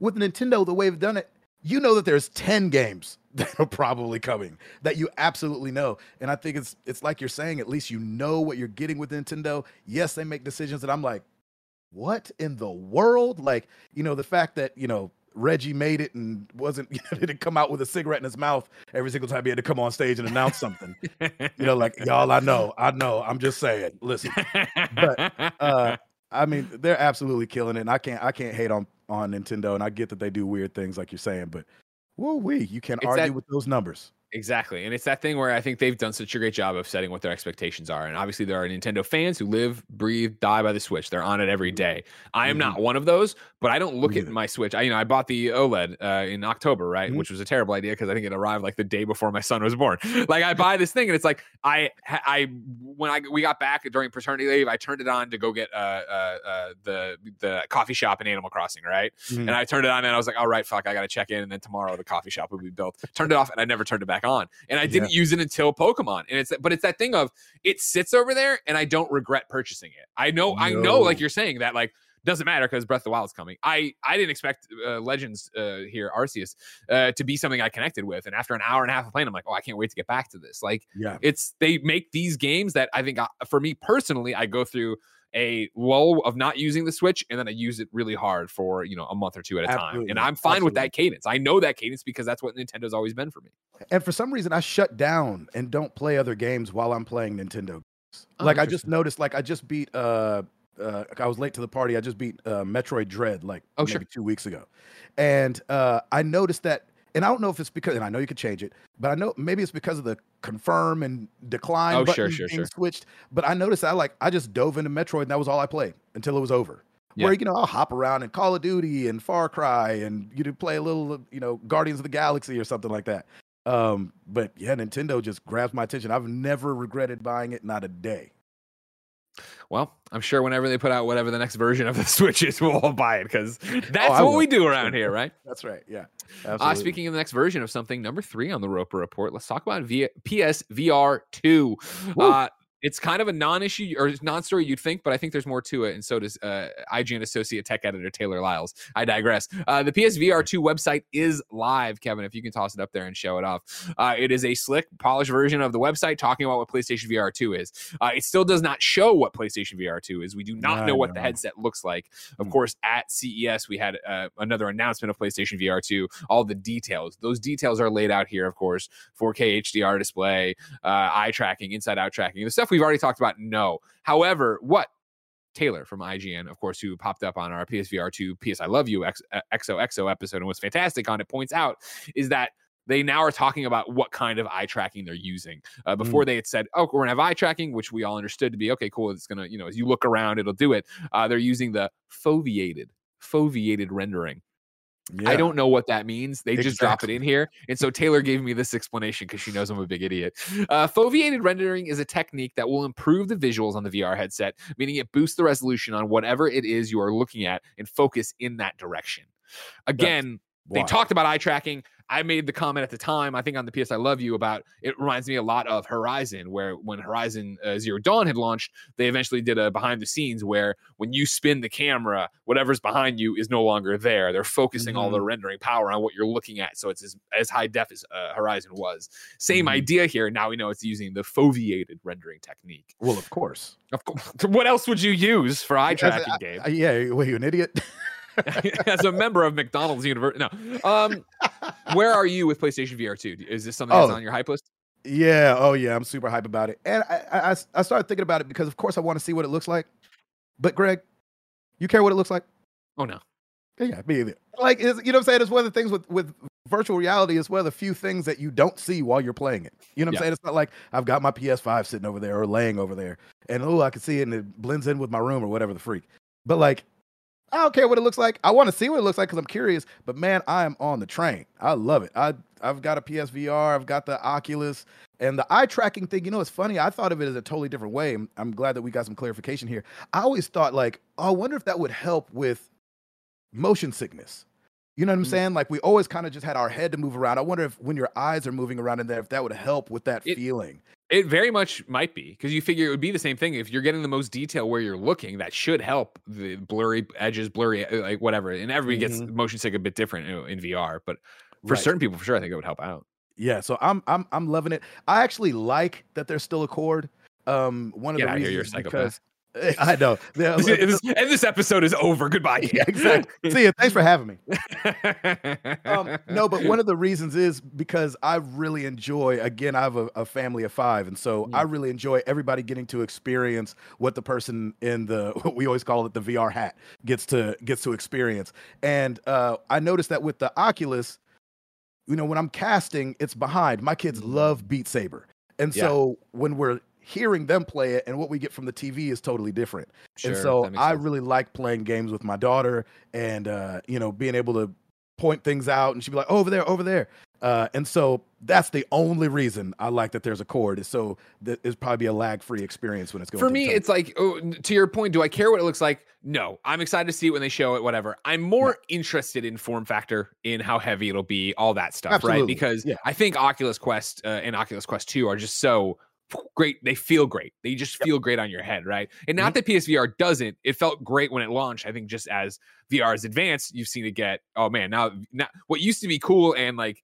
With Nintendo, the way they've done it, you know that there's ten games that are probably coming that you absolutely know. And I think it's it's like you're saying, at least you know what you're getting with Nintendo. Yes, they make decisions that I'm like, what in the world? Like, you know, the fact that, you know, Reggie made it and wasn't, you know, didn't come out with a cigarette in his mouth every single time he had to come on stage and announce something. you know, like, y'all, I know, I know, I'm just saying, listen, but uh, I mean, they're absolutely killing it. And I can't, I can't hate on, on Nintendo. And I get that they do weird things like you're saying, but whoa, wee! you can't It's argue that- with those numbers. Exactly. And it's that thing where I think they've done such a great job of setting what their expectations are. And obviously, there are Nintendo fans who live, breathe, die by the Switch. They're on it every day. I am Mhm. not one of those, but I don't look Me at my Switch. I, you know, I bought the OLED uh, in October, right? Mhm. Which was a terrible idea because I think it arrived like the day before my son was born. Like, I buy this thing and it's like, I, I, when I, we got back during paternity leave, I turned it on to go get uh, uh, uh, the, the coffee shop in Animal Crossing, right? Mhm. And I turned it on and I was like, all right, fuck, I got to check in. And then tomorrow the coffee shop will be built. Turned it off and I never turned it back on. And I didn't use it until Pokemon. And it's, but it's that thing of it sits over there and I don't regret purchasing it. I know, I know, like you're saying that, like, doesn't matter because Breath of the Wild's coming. I I didn't expect uh, Legends uh, here, Arceus, uh, to be something I connected with. And after an hour and a half of playing, I'm like, oh, I can't wait to get back to this. Like, yeah. it's they make these games that I think uh, for me personally, I go through a lull of not using the Switch and then I use it really hard for you know a month or two at a time. And I'm fine with that cadence. I know that cadence because that's what Nintendo's always been for me. And for some reason, I shut down and don't play other games while I'm playing Nintendo. games. Oh, like I just noticed, like I just beat. uh uh, I was late to the party. I just beat uh, Metroid Dread like Oh, maybe sure. two weeks ago, and uh, I noticed that. And I don't know if it's because, and I know you could change it, but I know maybe it's because of the confirm and decline Oh, button sure, sure, being sure. switched. But I noticed I like I just dove into Metroid and that was all I played until it was over. Yeah. Where you know I'll hop around in Call of Duty and Far Cry and you know play a little you know Guardians of the Galaxy or something like that. Um, but yeah, Nintendo just grabs my attention. I've never regretted buying it, not a day. Well, I'm sure whenever they put out whatever the next version of the Switch is, we'll all buy it because that's Oh, what will. we do around here, right? That's right. Yeah. Uh, speaking of the next version of something, number three on the Roper Report, let's talk about v- PSVR 2. Uh, It's kind of a non-issue or non-story you'd think, but I think there's more to it, and so does uh, IGN associate tech editor Taylor Lyles. I digress. Uh, the PSVR 2 website is live, Kevin. If you can toss it up there and show it off, uh, it is a slick, polished version of the website talking about what PlayStation VR 2 is. Uh, it still does not show what PlayStation VR 2 is. We do not know what the headset looks like. Of mm. course, at CES we had uh, another announcement of PlayStation VR 2. All the details. Those details are laid out here, of course. 4K HDR display, uh, eye tracking, inside out tracking. The stuff stuff we've already talked about, no. However, what Taylor from IGN, of course, who popped up on our PSVR 2 PS I Love You XOXO episode and was fantastic on it, points out is that they now are talking about what kind of eye tracking they're using. Uh, before mm. they had said, "Oh, we're gonna have eye tracking," which we all understood to be okay, cool. It's gonna, you know, as you look around, it'll do it. Uh, they're using the foveated, foveated rendering, yeah. I don't know what that means. They exactly. just drop it in here. And so Taylor gave me this explanation because she knows I'm a big idiot. Uh, foveated rendering is a technique that will improve the visuals on the VR headset, meaning it boosts the resolution on whatever it is you are looking at and focus in that direction. Again, they talked about eye tracking. I made the comment at the time, I think on the PS I Love You about it reminds me a lot of Horizon, where when Horizon uh, Zero Dawn had launched, they eventually did a behind the scenes where when you spin the camera, whatever's behind you is no longer there. They're focusing mm-hmm. all the mm-hmm. rendering power on what you're looking at. So it's as, as high def as uh, Horizon was. Same mm-hmm. idea here. Now we know it's using the foveated rendering technique. Well, of course. Of course. what else would you use for eye tracking, game? Yeah, were you an idiot? as a member of McDonald's University. No. Um, where are you with PlayStation VR 2? Is this something oh, that's on your hype list? Yeah. Oh, yeah. I'm super hype about it. And I, I, I started thinking about it because, of course, I want to see what it looks like. But, Greg, you care what it looks like? Oh, no. Yeah, me either. Like, you know what I'm saying? It's one of the things with, with virtual reality is one of the few things that you don't see while you're playing it. You know what I'm saying? It's not like I've got my PS5 sitting over there or laying over there and, oh, I can see it and it blends in with my room or whatever the freak. But, like, I don't care what it looks like. I want to see what it looks like because I'm curious. But man, I am on the train. I love it. I I've got a PSVR. I've got the Oculus and the eye tracking thing. You know, it's funny. I thought of it as a totally different way. I'm glad that we got some clarification here. I always thought like, oh, I wonder if that would help with motion sickness. You know what I'm mm-hmm. saying? Like we always kind of just had our head to move around. I wonder if when your eyes are moving around in there, if that would help with that it, feeling. It very much might be because you figure it would be the same thing if you're getting the most detail where you're looking. That should help the blurry edges, blurry uh, like whatever. And everybody mm-hmm. gets motion sick a bit different in, in VR, but for right. certain people, for sure, I think it would help out. Yeah, so I'm I'm I'm loving it. I actually like that there's still a cord. Um, one of Get the reasons because I know. and this episode is over. Goodbye. Yeah, exactly. See you. Thanks for having me. um, no, but one of the reasons is because I really enjoy. Again, I have a, a family of five, and so mm. I really enjoy everybody getting to experience what the person in the what we always call it the VR hat gets to gets to experience. And uh, I noticed that with the Oculus, you know, when I'm casting, it's behind. My kids mm. love Beat Saber. And yeah. so when we're hearing them play it and what we get from the TV is totally different. Sure, and so I sense. really like playing games with my daughter and uh, you know, being able to point things out and she'd be like, oh, over there, over there. Uh, and so that's the only reason I like that there's a cord is so that it's probably a lag free experience when it's going. For me, it's like oh, to your point. Do I care what it looks like? No, I'm excited to see it when they show it. Whatever. I'm more no. interested in form factor, in how heavy it'll be, all that stuff, Absolutely. right? Because yeah. I think Oculus Quest uh, and Oculus Quest Two are just so great. They feel great. They just feel yep. great on your head, right? And not mm-hmm. that PSVR doesn't. It felt great when it launched. I think just as VR has advanced, you've seen it get. Oh man, now, now what used to be cool and like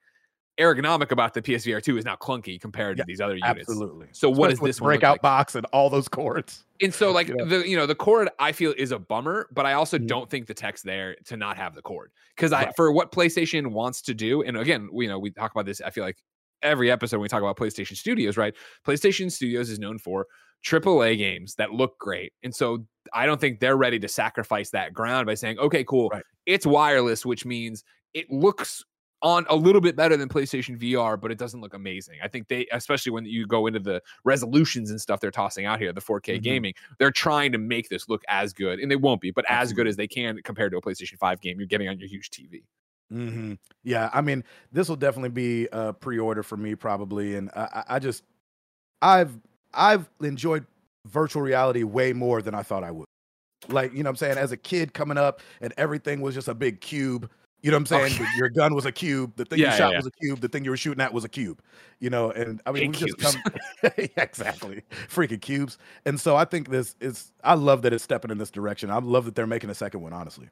ergonomic about the PSVR 2 is now clunky compared yeah, to these other units. Absolutely. So what is this breakout like? box and all those cords? And so like yeah. the you know the cord I feel is a bummer, but I also mm-hmm. don't think the tech's there to not have the cord because I right. for what PlayStation wants to do, and again you know we talk about this. I feel like every episode when we talk about PlayStation Studios, right? PlayStation Studios is known for AAA games that look great. And so I don't think they're ready to sacrifice that ground by saying, okay, cool, right. it's wireless, which means it looks on a little bit better than PlayStation VR, but it doesn't look amazing. I think they, especially when you go into the resolutions and stuff they're tossing out here, the 4K mm-hmm. gaming, they're trying to make this look as good, and they won't be, but as good as they can compared to a PlayStation 5 game you're getting on your huge TV. Mm-hmm. Yeah, I mean, this will definitely be a pre-order for me probably, and I, I just, I've I've enjoyed virtual reality way more than I thought I would. Like, you know what I'm saying? As a kid coming up and everything was just a big cube, You know what I'm saying? Okay. Your gun was a cube. The thing Yeah, you shot yeah. was a cube. The thing you were shooting at was a cube. You know, and I mean, we just come exactly freaking cubes. And so I think this is. I love that it's stepping in this direction. I love that they're making a second one. Honestly,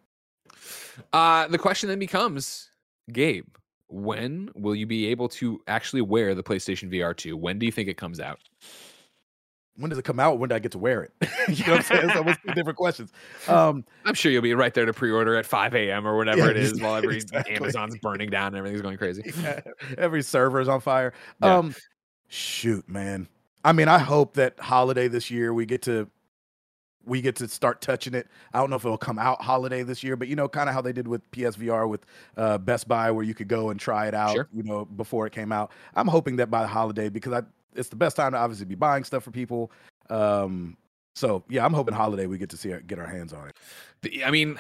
Uh, the question then becomes, Gabe, when will you be able to actually wear the PlayStation VR 2? When do you think it comes out? when does it come out? When do I get to wear it? you know what I'm saying? So it's two different questions. Um, I'm sure you'll be right there to pre-order at 5 a.m. or whatever Yeah, it is while every exactly. Amazon's burning down and everything's going crazy. every server is on fire. Yeah. Um, shoot, man. I mean, I hope that holiday this year we get to we get to start touching it. I don't know if it'll come out holiday this year, but you know, kind of how they did with PSVR with uh, Best Buy, where you could go and try it out. Sure. You know, before it came out. I'm hoping that by the holiday because I it's the best time to obviously be buying stuff for people. Um, so yeah, I'm hoping holiday we get to see it, get our hands on it. I mean,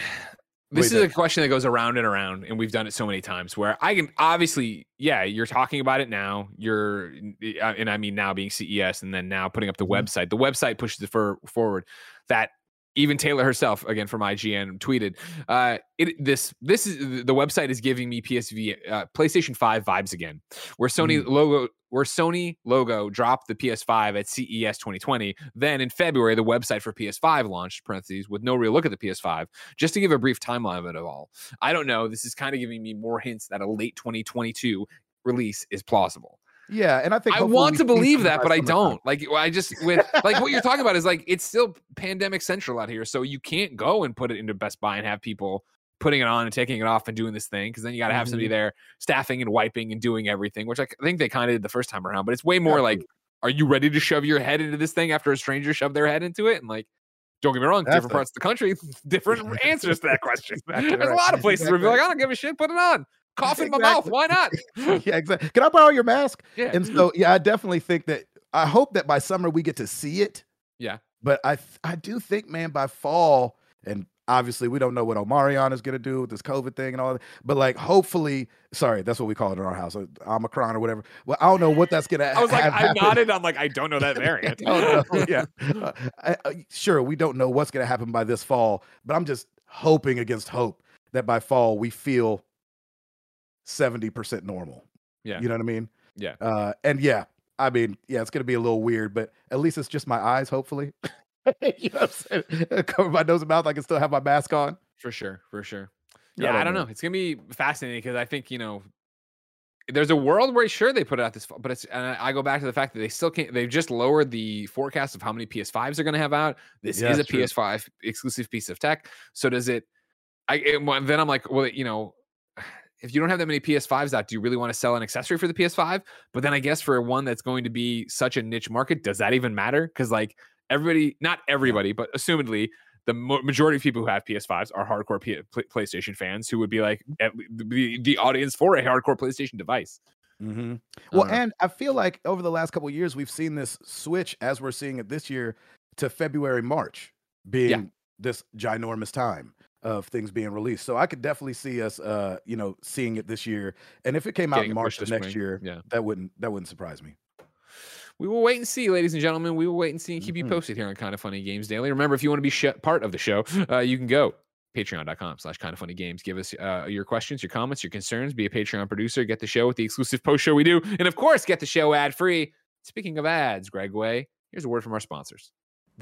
this Wait, is a question that goes around and around, and we've done it so many times where I can obviously, yeah, you're talking about it now. You're, uh, and I mean now being CES, and then now putting up the Mhm. website. The website pushes it for, forward. That even Taylor herself, again from IGN, tweeted, uh, "It this this is the website is giving me PSV uh, PlayStation Five vibes again, where Sony logo." Where Sony logo dropped the PS5 at CES 2020, then in February the website for PS5 launched. Parentheses with no real look at the PS5 just to give a brief timeline of it all, I don't know. This is kind of giving me more hints that a late 2022 release is plausible. Yeah, and I think I want to believe that, but I don't. Like I just with like what you're talking about is like it's still pandemic central out here, so you can't go and put it into Best Buy and have people putting it on and taking it off and doing this thing because then you got to have somebody Mhm. there staffing and wiping and doing everything, which I think they kind of did the first time around. But it's way more like, are you ready to shove your head into this thing after a stranger shoved their head into it? And like, don't get me wrong, That's different parts of the country, different answers to that question. Exactly There's a lot of places where Exactly people are like, I don't give a shit, put it on. Cough in my mouth, why not? yeah, exactly. Can I borrow your mask? yeah. And so, yeah, I definitely think that. I hope that by summer we get to see it. Yeah. But I, I do think, man, by fall, and obviously we don't know what Omarion is going to do with this COVID thing and all that. But like, hopefully, sorry, that's what we call it in our house, uh, Omicron or whatever. Well, I don't know what that's going to. I was like, I happen. nodded. I'm like, I don't know that variant. Oh, yeah. Uh, I, I- sure, we don't know what's going to happen by this fall, but I'm just hoping against hope that by fall we feel 70% normal. Yeah. You know what I mean? Yeah. Uh, and yeah, I mean, yeah, it's going to be a little weird, but at least it's just my eyes, hopefully. you know what I'm saying? Cover my nose and mouth. I can still have my mask on. For sure, for sure. I Yeah, I don't don't know. know. It's gonna be fascinating because I think you know there's a world where sure they put it out this but it's and I I go back to the fact that they still can't. They've just lowered the forecast of how many PS5s are going to have out. This Yeah, is a true. PS5 exclusive piece of tech. So does it? I when- then I'm like, well, you know. If you don't have that many PS5s out, do you really want to sell an accessory for the PS5? But then I guess for one that's going to be such a niche market, does that even matter? Because like everybody, not everybody, but assumedly, the majority of people who have PS5s are hardcore P- PlayStation fans who would be like the, the audience for a hardcore PlayStation device. Mm-hmm. Well, don't and I feel like over the last couple of years, we've seen this switch as we're seeing it this year to February, March being this ginormous time of things being released. So I could definitely see us, uh, you know, seeing it this year. And if it came out Getting in March pushed of next spring. year, Yeah. that wouldn't that wouldn't surprise me. We will wait and see, ladies and gentlemen. We will wait and see and keep you Mhm. posted here on Kind of Funny Games Daily. Remember, if you want to be sh- part of the show, uh, you can go. Patreon.com slash kind of funny games. Give us uh, your questions your comments your concerns. Be a patreon producer. Get the show with the exclusive post show we do. And of course get the show ad free speaking of ads greg way here's a word from our sponsors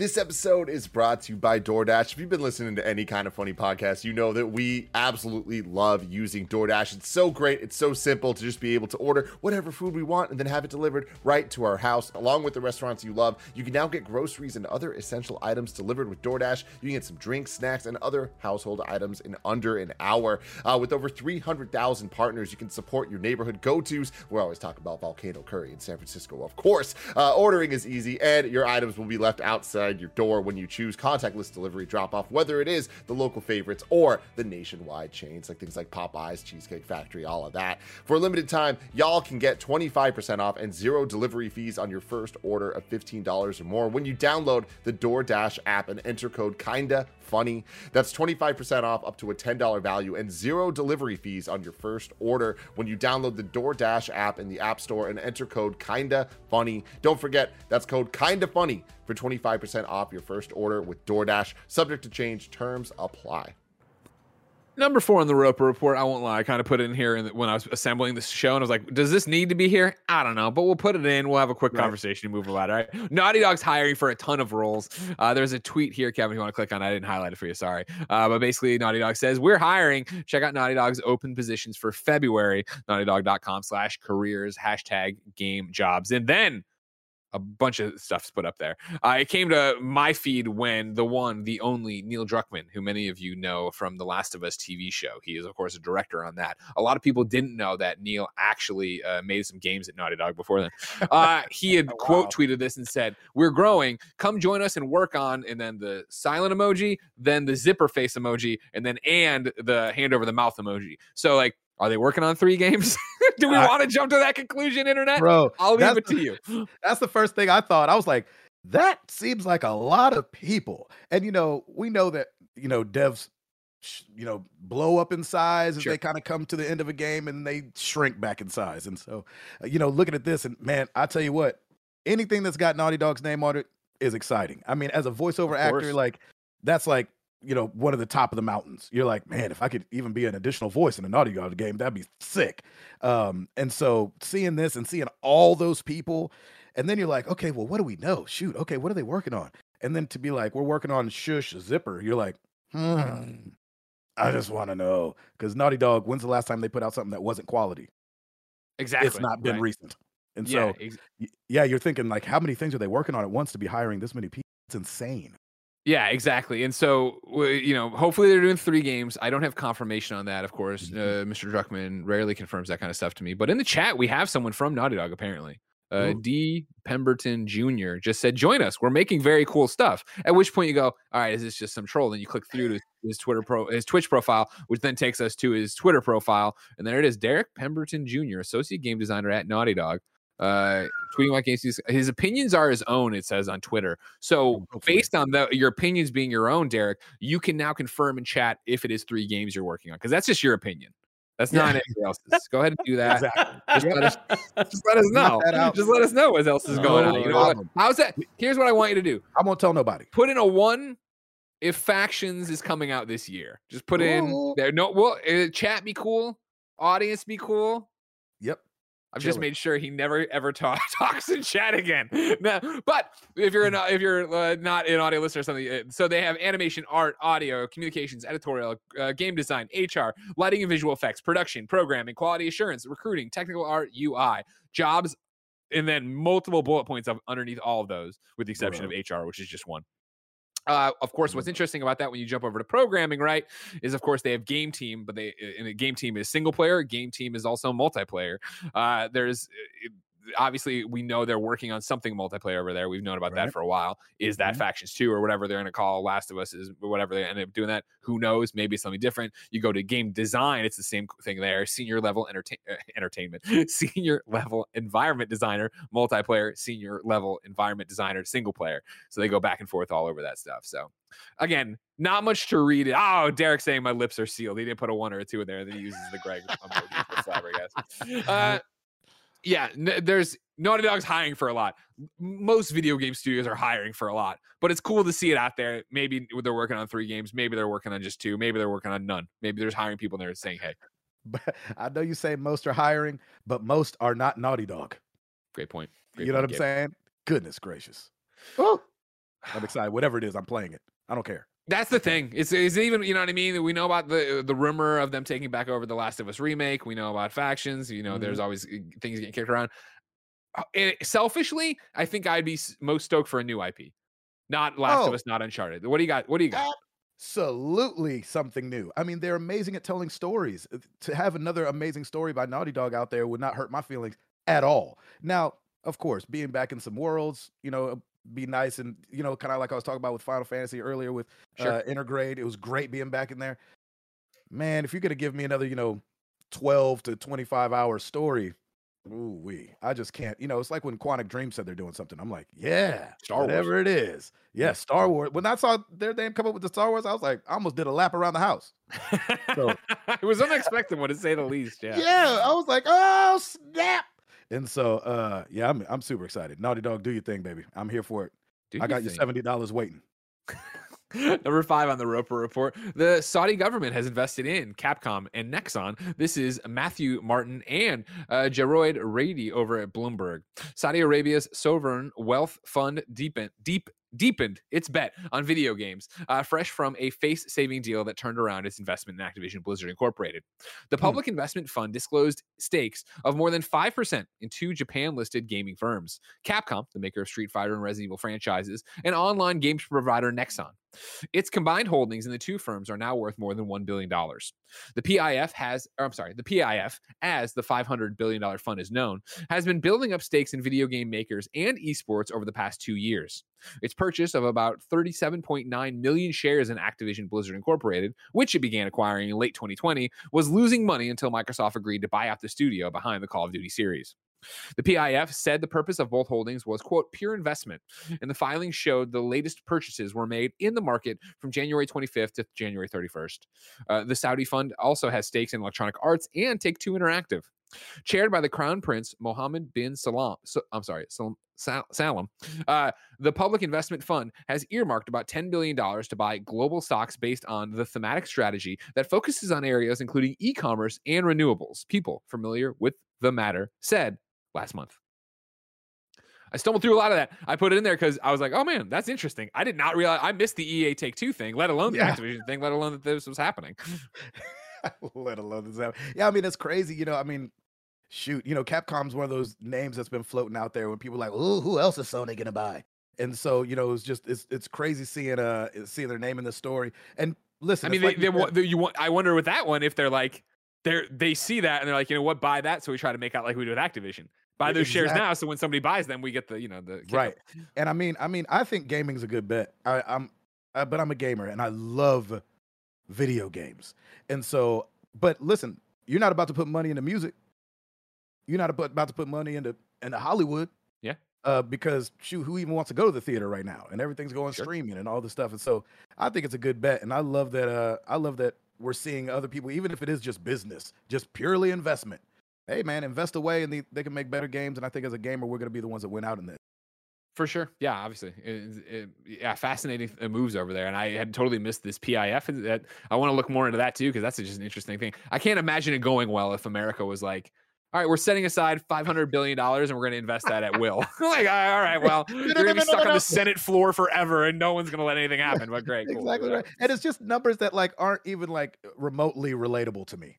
This episode is brought to you by DoorDash. If you've been listening to any kind of funny podcast, you know that we absolutely love using DoorDash. It's so great. It's so simple to just be able to order whatever food we want and then have it delivered right to our house, along with the restaurants you love. You can now get groceries and other essential items delivered with DoorDash. You can get some drinks, snacks, and other household items in under an hour. Uh, with over 300,000 partners, you can support your neighborhood go tos. We always talk about Volcano Curry in San Francisco, of course. Uh, ordering is easy, and your items will be left outside your door when you choose contactless delivery drop off, whether it is the local favorites or the nationwide chains like things like Popeyes, Cheesecake Factory, all of that. For a limited time, y'all can get 25% off and zero delivery fees on your first order of $15 or more when you download the DoorDash app and enter code KINDA funny. That's 25% off up to a $10 value and zero delivery fees on your first order when you download the DoorDash app in the App Store and enter code kinda funny. Don't forget, that's code kinda funny for 25% off your first order with DoorDash. Subject to change, terms apply. Number four on the Roper report. I won't lie. I kind of put it in here and when I was assembling this show, and I was like, "Does this need to be here?" I don't know, but we'll put it in. We'll have a quick right. conversation and move about it. All right. Naughty Dog's hiring for a ton of roles. Uh, there's a tweet here, Kevin. You want to click on? I didn't highlight it for you. Sorry. Uh, but basically, Naughty Dog says we're hiring. Check out Naughty Dog's open positions for February. NaughtyDog.com/slash careers hashtag game jobs, and then a bunch of stuff's put up there. Uh, it came to my feed when the one, the only Neil Druckmann, who many of you know from the Last of Us TV show, he is of course a director on that. A lot of people didn't know that Neil actually uh, made some games at Naughty Dog before then. Uh, he had oh, wow. quote tweeted this and said, "We're growing. Come join us and work on." And then the silent emoji, then the zipper face emoji, and then and the hand over the mouth emoji. So like are they working on three games? Do we want to jump to that conclusion, internet? Bro, I'll leave it to you. That's the first thing I thought. I was like, that seems like a lot of people. And you know, we know that, you know, devs you know blow up in size as sure. they kind of come to the end of a game and they shrink back in size and so uh, you know looking at this and man i tell you what anything that's got naughty dog's name on it is exciting i mean as a voiceover actor like that's like you know, one of the top of the mountains. You're like, man, if I could even be an additional voice in a Naughty Dog game, that'd be sick. Um, and so seeing this and seeing all those people, and then you're like, okay, well, what do we know? Shoot, okay, what are they working on? And then to be like, we're working on Shush Zipper, you're like, hmm, I just want to know. Because Naughty Dog, when's the last time they put out something that wasn't quality? Exactly. It's not been right. recent. And yeah, so, ex- yeah, you're thinking like, how many things are they working on at once to be hiring this many people? It's insane. Yeah, exactly. And so, you know, hopefully they're doing three games. I don't have confirmation on that, of course. Mm-hmm. Uh, Mr. Druckmann rarely confirms that kind of stuff to me. But in the chat, we have someone from Naughty Dog, apparently. Uh, D. Pemberton Jr. just said, "Join us. We're making very cool stuff." At which point you go, "All right, is this just some troll?" Then you click through to his Twitter pro, his Twitch profile, which then takes us to his Twitter profile, and there it is: Derek Pemberton Jr., associate game designer at Naughty Dog uh, tweeting about games. His opinions are his own. It says on Twitter. So oh, based on the, your opinions being your own, Derek, you can now confirm in chat if it is three games you're working on because that's just your opinion. That's not yeah. anything else's. Go ahead and do that. Exactly. Just, let us, just let us know. Just let us know what else is going on. You know what? How's that? Here's what I want you to do. I won't tell nobody. Put in a one if Factions is coming out this year. Just put in there. No, well, uh, chat be cool. Audience be cool. Yep. I've just made sure he never ever talk, talks in chat again. no, but if you're not if you're uh, not an audio listener or something, uh, so they have animation, art, audio, communications, editorial, uh, game design, HR, lighting and visual effects, production, programming, quality assurance, recruiting, technical art, UI, jobs, and then multiple bullet points of underneath all of those, with the exception of HR, which is just one. Uh, of course, what's mm-hmm. interesting about that when you jump over to programming, right, is of course they have game team, but they a game team is single player. Game team is also multiplayer. Uh, there's obviously we know they're working on something multiplayer over there. We've known about right. that for a while. Is that mm-hmm. factions two or whatever they're going to call Last of Us is whatever they end up doing that? Who knows? Maybe something different. You go to game design, it's the same thing there. Senior level entertain, uh, entertainment, senior level environment designer, multiplayer, senior level environment designer, single player. So they go back and forth all over that stuff. So again, not much to read it. Oh, Derek saying my lips are sealed. He didn't put a one or a two in there. Then he uses the Greg emoji for flabbergasted. Uh, yeah, n- there's Naughty Dog's hiring for a lot. Most video game studios are hiring for a lot, but it's cool to see it out there. Maybe they're working on three games. Maybe they're working on just two. Maybe they're working on none. Maybe there's hiring people there saying, "Hey." But I know you say most are hiring, but most are not Naughty Dog. Great point. Great you know point, what I'm saying? Goodness gracious. Oh, I'm excited. Whatever it is, I'm playing it. I don't care. That's the thing. It's, it's even you know what I mean. We know about the the rumor of them taking back over the Last of Us remake. We know about factions. You know, mm-hmm. there's always eh, things getting kicked around. It, uh, selfishly, I think I'd be most stoked for a new IP, not Last oh. of Us, not Uncharted. What do you got? What do you got? Absolutely something new. I mean, they're amazing at telling stories. To have another amazing story by Naughty Dog out there would not hurt my feelings at all. Now, of course, being back in some worlds, you know, be nice and you know kind of like I was talking about with Final Fantasy earlier with sure. uh, Intergrade. It was great being back in there. Man, if you're gonna give me another, you know, 12 to 25 hour story, ooh wee, I just can't. You know, it's like when Quantic Dream said they're doing something. I'm like, yeah, Star whatever Wars. it is. Yeah, Star Wars. When I saw their name come up with the Star Wars, I was like, I almost did a lap around the house. So it was unexpected, one to say the least. Yeah. Yeah, I was like, oh snap. And so, uh, yeah, I'm I'm super excited. Naughty Dog, do your thing, baby. I'm here for it. Do I got your seventy dollars waiting. Number five on the Roper Report. The Saudi government has invested in Capcom and Nexon. This is Matthew Martin and uh, Gearoid Reidy over at Bloomberg. Saudi Arabia's sovereign wealth fund deepen, deep deepened its bet on video games, uh, fresh from a face saving deal that turned around its investment in Activision Blizzard Incorporated. The Hmm. public investment fund disclosed stakes of more than 5% in two Japan listed gaming firms Capcom, the maker of Street Fighter and Resident Evil franchises, and online games provider Nexon. Its combined holdings in the two firms are now worth more than $1 billion. The PIF has, or I'm sorry, the PIF, as the $500 billion fund is known, has been building up stakes in video game makers and esports over the past two years. Its purchase of about 37.9 million shares in Activision Blizzard Incorporated, which it began acquiring in late 2020, was losing money until Microsoft agreed to buy out the studio behind the Call of Duty series. The PIF said the purpose of both holdings was, quote, pure investment, and the filing showed the latest purchases were made in the market from January 25th to January 31st. Uh, the Saudi fund also has stakes in Electronic Arts and Take Two Interactive. Chaired by the Crown Prince Mohammed bin Salam, so, I'm sorry, Salam, Sal- Salam uh, the Public Investment Fund has earmarked about $10 billion to buy global stocks based on the thematic strategy that focuses on areas including e commerce and renewables. People familiar with the matter said last month. I stumbled through a lot of that. I put it in there because I was like, oh man, that's interesting. I did not realize I missed the EA Take Two thing, let alone the Yeah. Activision thing, let alone that this was happening. let alone this happen. Yeah, I mean it's crazy. You know, I mean, shoot, you know, Capcom's one of those names that's been floating out there when people are like, "Ooh, who else is Sony gonna buy?" And so, you know, it's just it's it's crazy seeing uh seeing their name in the story. And listen, I mean, they, like you they, wa- they, you want. I wonder with that one if they're like they're they see that and they're like, you know what, buy that. So we try to make out like we do with Activision. Buy those shares now, so when somebody buys them, we get the you know the right. up. And I mean, I mean, I think gaming's a good bet. I, I'm, uh, but I'm a gamer and I love video games. And so, but listen, you're not about to put money into music. You're not about about to put money into into Hollywood. Yeah. Uh, because shoot, who even wants to go to the theater right now? And everything's going Sure. streaming and all this stuff. And so, I think it's a good bet. And I love that. Uh, I love that we're seeing other people, even if it is just business, just purely investment. Hey man, invest away and they, they can make better games. And I think as a gamer, we're gonna be the ones that win out in this. For sure. Yeah, obviously. It- it- yeah, fascinating uh, moves over there. And I had totally missed this PIF. That I want to look more into that too, because that's just an interesting thing. I can't imagine it going well if America was like, all right, we're setting aside $500 billion and we're going to invest that at will. like, all right, well, you're going to be no, stuck no, on no. the Senate floor forever and no one's going to let anything happen. But great. cool, exactly whatever. right. And it's just numbers that like aren't even like remotely relatable to me.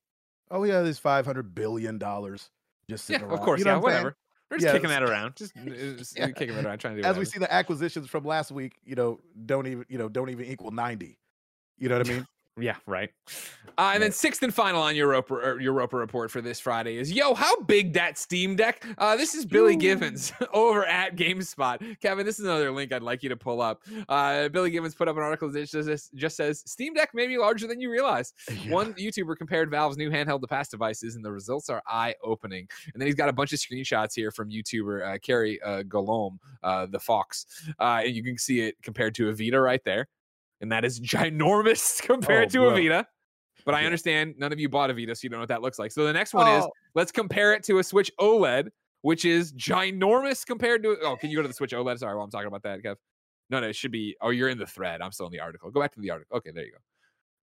Oh yeah, this five hundred billion dollars just Yeah, sitting of course. You know yeah, what whatever. We're just Yeah, kicking that around. Just, uh, just Yeah. kicking it around, trying to do As we see the acquisitions from last week, you know, don't even you know don't even equal ninety. You know what I mean? Yeah, right. Uh, and then sixth and final on Europa Europa report for this Friday is yo, how big that Steam Deck? Uh, this is Billy Givens over at GameSpot. Kevin, this is another link I'd like you to pull up. Uh, Billy Givens put up an article that just, just says Steam Deck may be larger than you realize. One YouTuber compared Valve's new handheld to past devices, and the results are eye-opening. And then he's got a bunch of screenshots here from YouTuber uh, Carrie uh, Golom, uh, the Fox, uh, and you can see it compared to a Vita right there, and that is ginormous compared Oh, to bro. a Vita. But I understand none of you bought a Vita, so you don't know what that looks like. So the next one is Oh, let's compare it to a Switch OLED, which is ginormous compared to. Oh, can you go to the Switch OLED? Sorry, while I'm talking about that, Kev. No, no, it should be. Oh, you're in the thread. I'm still in the article. Go back to the article. Okay, there you go.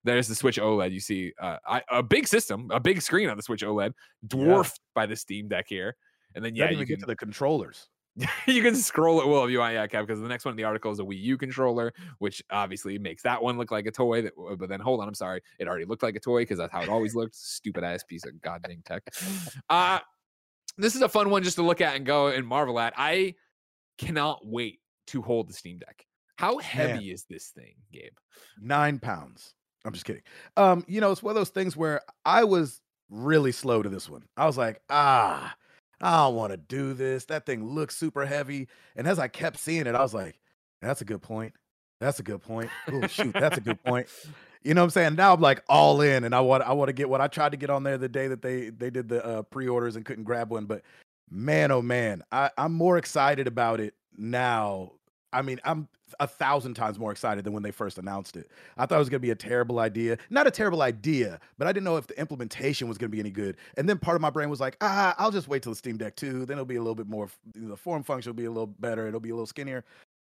There's the Switch OLED. You see uh, I, a big system, a big screen on the Switch OLED, dwarfed by the Steam Deck here. And then yeah, yeah, you can get to the controllers. you can scroll at will if you want, yeah, Kev, because the next one in the article is a Wii U controller, which obviously makes that one look like a toy. That, but then hold on, I'm sorry, it already looked like a toy because that's how it always looked. Stupid ass piece of goddamn tech. Uh this is a fun one just to look at and go and marvel at. I cannot wait to hold the Steam Deck. How heavy is this thing, Gabe? Nine pounds. I'm just kidding. Um, you know, it's one of those things where I was really slow to this one. I was like, ah, I don't want to do this. That thing looks super heavy. And as I kept seeing it, I was like, that's a good point. That's a good point. Oh shoot, that's a good point. You know what I'm saying? Now I'm like all in, and I want I want to get what I tried to get on there the day that they they did the uh, pre-orders and couldn't grab one. But man, oh man, I, I'm more excited about it now. I mean, I'm a thousand times more excited than when they first announced it. I thought it was going to be a terrible idea. Not a terrible idea, but I didn't know if the implementation was going to be any good. And then part of my brain was like, ah, I'll just wait till the Steam Deck 2. Then it'll be a little bit more, the form function will be a little better. It'll be a little skinnier.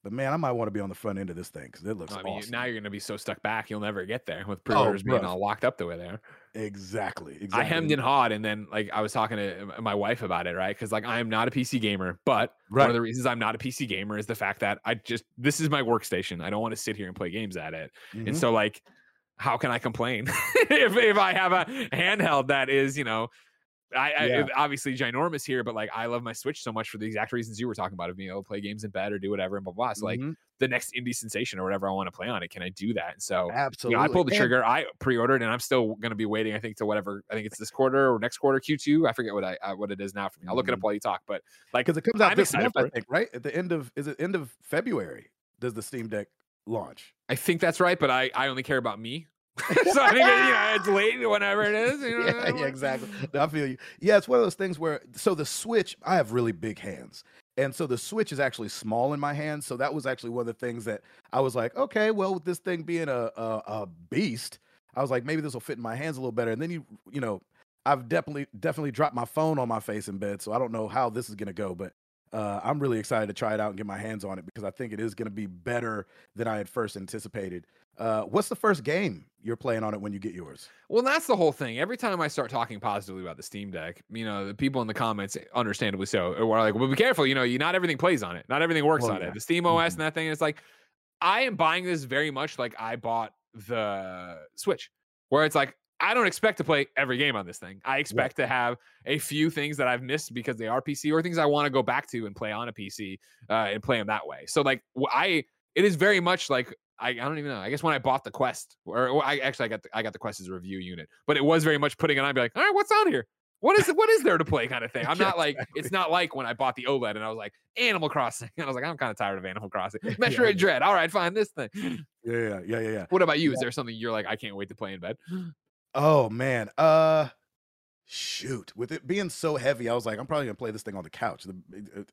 But man, I might want to be on the front end of this thing because it looks I mean, awesome. now you're going to be so stuck back, you'll never get there with pre-orders being all locked up the way they are. exactly, exactly. I hemmed and hawed, and then like I was talking to my wife about it, right? Because like I am not a PC gamer, but one of the reasons I'm not a PC gamer is the fact that I just this is my workstation. I don't want to sit here and play games at it, Mhm. and so like, how can I complain if if I have a handheld that is you know. I, I obviously ginormous here, but like I love my Switch so much for the exact reasons you were talking about of being able to play games in bed or do whatever and blah blah. So like Mhm. the next indie sensation or whatever I want to play on it, can I do that? And so absolutely. you know, I pulled the And- trigger. I pre-ordered, and I'm still going to be waiting. I think to whatever. I think it's this quarter or next quarter, Q2. I forget what I uh, what it is now for me. I'll look it up Mhm. while you talk. But like, because it comes out I'm this month, I think, right? At the end of is it end of February? Does the Steam Deck launch? I think that's right. But I I only care about me. so I think you know it's late whatever it is. You know, yeah, yeah, exactly. No, I feel you. Yeah, it's one of those things where so the Switch, I have really big hands. And so the Switch is actually small in my hands. So that was actually one of the things that I was like, okay, well, with this thing being a a, a beast, I was like, maybe this will fit in my hands a little better. And then you, you know, I've definitely definitely dropped my phone on my face in bed, so I don't know how this is gonna go, but uh, I'm really excited to try it out and get my hands on it because I think it is going to be better than I had first anticipated. Uh, what's the first game you're playing on it when you get yours? Well, that's the whole thing. Every time I start talking positively about the Steam Deck, you know, the people in the comments, understandably so, are like, "Well, be careful. You know, you not everything plays on it. Not everything works Well, on yeah. it. The Steam OS Mhm. and that thing. It's like, I am buying this very much like I bought the Switch, where it's like I don't expect to play every game on this thing. I expect to have a few things that I've missed because they are PC or things I want to go back to and play on a PC uh, and play them that way. So like I, it is very much like I, I don't even know. I guess when I bought the Quest, or, or I actually I got the, I got the Quest as a review unit, but it was very much putting it on, and be like, all right, what's on here? What is it? What is there to play? Kind of thing. I'm Yeah, not like it's not like when I bought the OLED and I was like Animal Crossing, and I was like I'm kind of tired of Animal Crossing. Metroid yeah. Dread. All right, fine. This thing. Yeah, yeah, yeah, yeah. yeah. What about you? Is there something you're like I can't wait to play in bed? Oh man, uh, shoot! With it being so heavy, I was like, I'm probably gonna play this thing on the couch. The,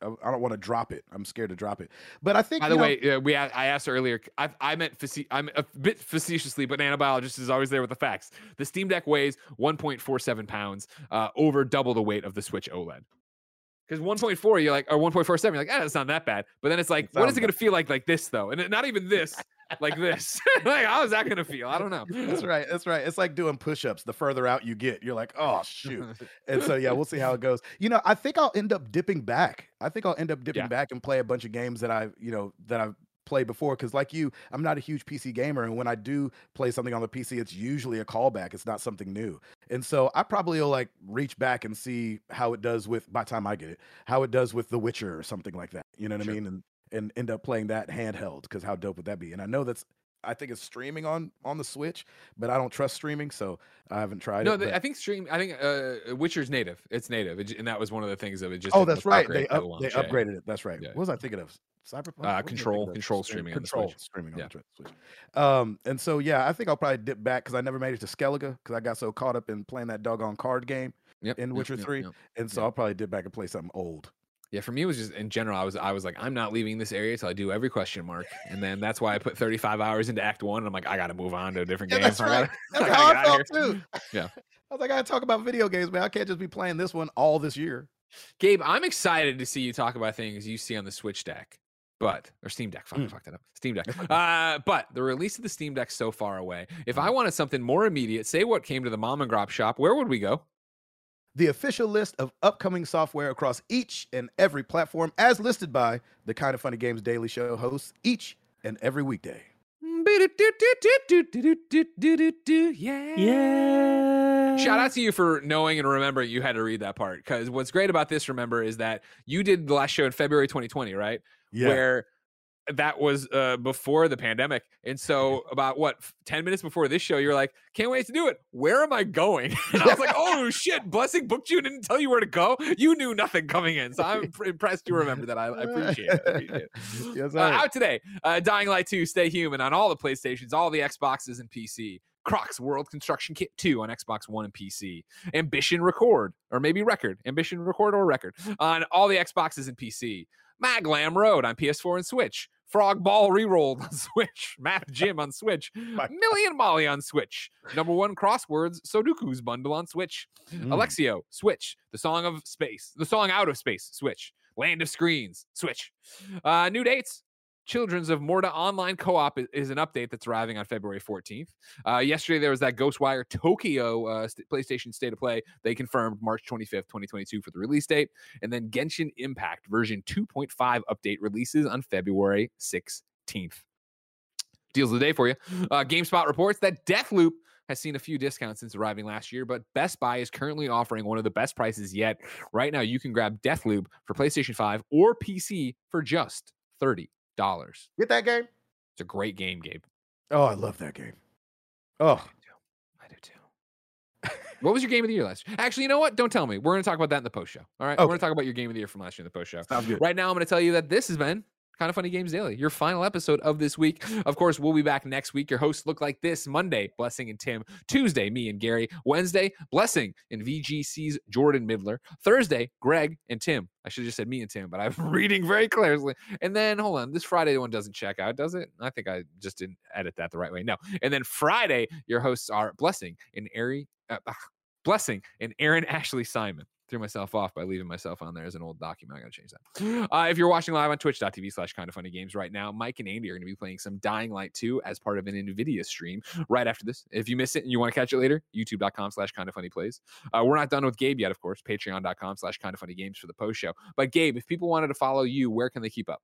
I I don't want to drop it. I'm scared to drop it. But I think By the know- way, uh, we I asked earlier. I, I meant face- I'm a bit facetiously, but nanobiologist is always there with the facts. The Steam Deck weighs 1.47 pounds, uh, over double the weight of the Switch OLED. Because 1.4, you're like, or 1.47, you're like, ah, it's not that bad. But then it's like, what is it going to feel like, like this though? And not even this, like this. like, how is that going to feel? I don't know. That's right. That's right. It's like doing push-ups. The further out you get, you're like, oh shoot. And so yeah, we'll see how it goes. You know, I think I'll end up dipping back. I think I'll end up dipping Yeah. back and play a bunch of games that I've, you know, that I've played before. Cause like you, I'm not a huge PC gamer. And when I do play something on the PC, it's usually a callback. It's not something new. And so I probably will like reach back and see how it does with by the time I get it, how it does with The Witcher or something like that. You know what Sure. I mean? And and end up playing that handheld because how dope would that be? And I know that's I think it's streaming on on the Switch, but I don't trust streaming, so I haven't tried no, it. but- I think stream. I think uh, Witcher's native. It's native, It and that was one of the things of it. Just oh, that's right. They up, they yeah. upgraded it. That's right. Yeah. What was I thinking of? Cyberpunk. Uh, What was I control- thinking of? control streaming on the control Switch. streaming on Yeah. the Switch. Um, and so yeah, I think I'll probably dip back because I never made it to Skellige because I got so caught up in playing that doggone card game Yep, in Witcher yep, Three, yep. and so Yeah. I'll probably dip back and play something old. Yeah, for me it was just in general. I was I was like, I'm not leaving this area till I do every question mark, and then that's why I put 35 hours into Act One. And I'm like, I got to move on to a different Yeah, game. that's I right. gotta- That's I how gotta I get felt too. Yeah. I was like, I gotta talk about video games, man. I can't just be playing this one all this year. Gabe, I'm excited to see you talk about things you see on the Switch Deck, but or Steam Deck. Fuck, I Mm. fucked that up. Steam Deck. Uh, but the release of the Steam Deck so far away. If I wanted something more immediate, say what came to the mom and grop shop, where would we go? The official list of upcoming software across each and every platform as listed by the Kind of Funny Games Daily Show hosts each and every weekday. Yeah. Yeah. Shout out to you for knowing and remembering you had to read that part. Because what's great about this, remember, is that you did the last show in February 2020, right? Yeah. Where that was uh, before the pandemic. And so, about what, 10 minutes before this show, you're like, can't wait to do it. Where am I going? And I was like, oh shit, Blessing booked you and didn't tell you where to go. You knew nothing coming in. So, I'm impressed you remember that. I, I appreciate it. I appreciate it. yes, Uh, out today, uh, Dying Light 2 Stay Human on all the PlayStations, all the Xboxes, and PC. Crocs World Construction Kit 2 on Xbox One and PC. Ambition Record, or maybe Record. Ambition Record or Record on all the Xboxes and PC. Maglam Lord on PS4 and Switch. Frog Ball Rerolled on Switch. Math Gym on Switch. Million Molly on Switch. Number one Crosswords Sudoku's bundle on Switch. Mm. Alexio, Switch. The Song of Space. The Song Out of Space, Switch. Land of Screens, Switch. Uh, new dates. Children's of Morta Online Co-op is, is, an update that's arriving on February 14th. Uh, yesterday there was that Ghostwire Tokyo uh, st- PlayStation State of Play. They confirmed March 25th, 2022 for the release date, and then Genshin Impact version 2.5 update releases on February 16th. Deals of the day for you. Uh, GameSpot reports that Deathloop has seen a few discounts since arriving last year, but Best Buy is currently offering one of the best prices yet. Right now, you can grab Deathloop for PlayStation 5 or PC for just 30 dollars. Get that game. It's a great game, Gabe. Oh, I love that game. Oh, I do too. what was your game of the year last year? Actually, you know what? Don't tell me. We're going to talk about that in the post show. All right, okay. we're going to talk about your game of the year from last year in the post show. Sounds good. Right now, I'm going to tell you that this has been Kind of Funny Games Daily, your final episode of this week. Of course, we'll be back next week. Your hosts look like this Monday, Blessing and Tim. Tuesday, me and Gary. Wednesday, Blessing and VGC's Jordan Middler. Thursday, Greg and Tim. I should have just said me and Tim, but I'm reading very clearly. And then, hold on, this Friday one doesn't check out, does it? I think I just didn't edit that the right way. No. And then Friday, your hosts are Blessing and Ari. Uh, Blessing and Erin Ashley Simon threw myself off by leaving myself on there as an old document. I gotta change that. Uh, if you're watching live on twitch.tv slash kind of funny games right now, Mike and Andy are gonna be playing some Dying Light 2 as part of an NVIDIA stream right after this. If you miss it and you want to catch it later, youtube.com slash kind of funny plays. Uh, we're not done with Gabe yet, of course. Patreon.com slash kind of funny games for the post show. But Gabe, if people wanted to follow you, where can they keep up?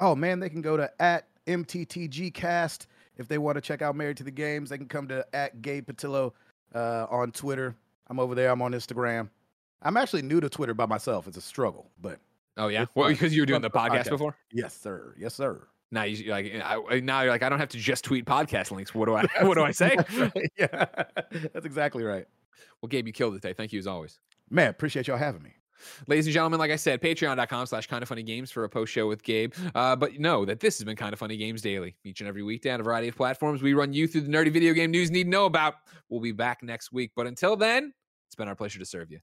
Oh man, they can go to at MTTGcast. If they want to check out Married to the Games, they can come to at Gabe Patillo uh, on Twitter. I'm over there. I'm on Instagram. I'm actually new to Twitter by myself. It's a struggle, but oh yeah, well because you were doing the podcast, podcast, before. Yes, sir. Yes, sir. Now you like I, now you're like I don't have to just tweet podcast links. What do I what do I say? yeah, that's exactly right. Well, Gabe, you killed it today. Thank you as always. Man, appreciate y'all having me. Ladies and gentlemen, like I said, patreon.com slash Kinda Funny games for a post show with Gabe. Uh, but know that this has been Kinda Funny games daily. Each and every weekday on a variety of platforms, we run you through the nerdy video game news you need to know about. We'll be back next week. But until then, it's been our pleasure to serve you.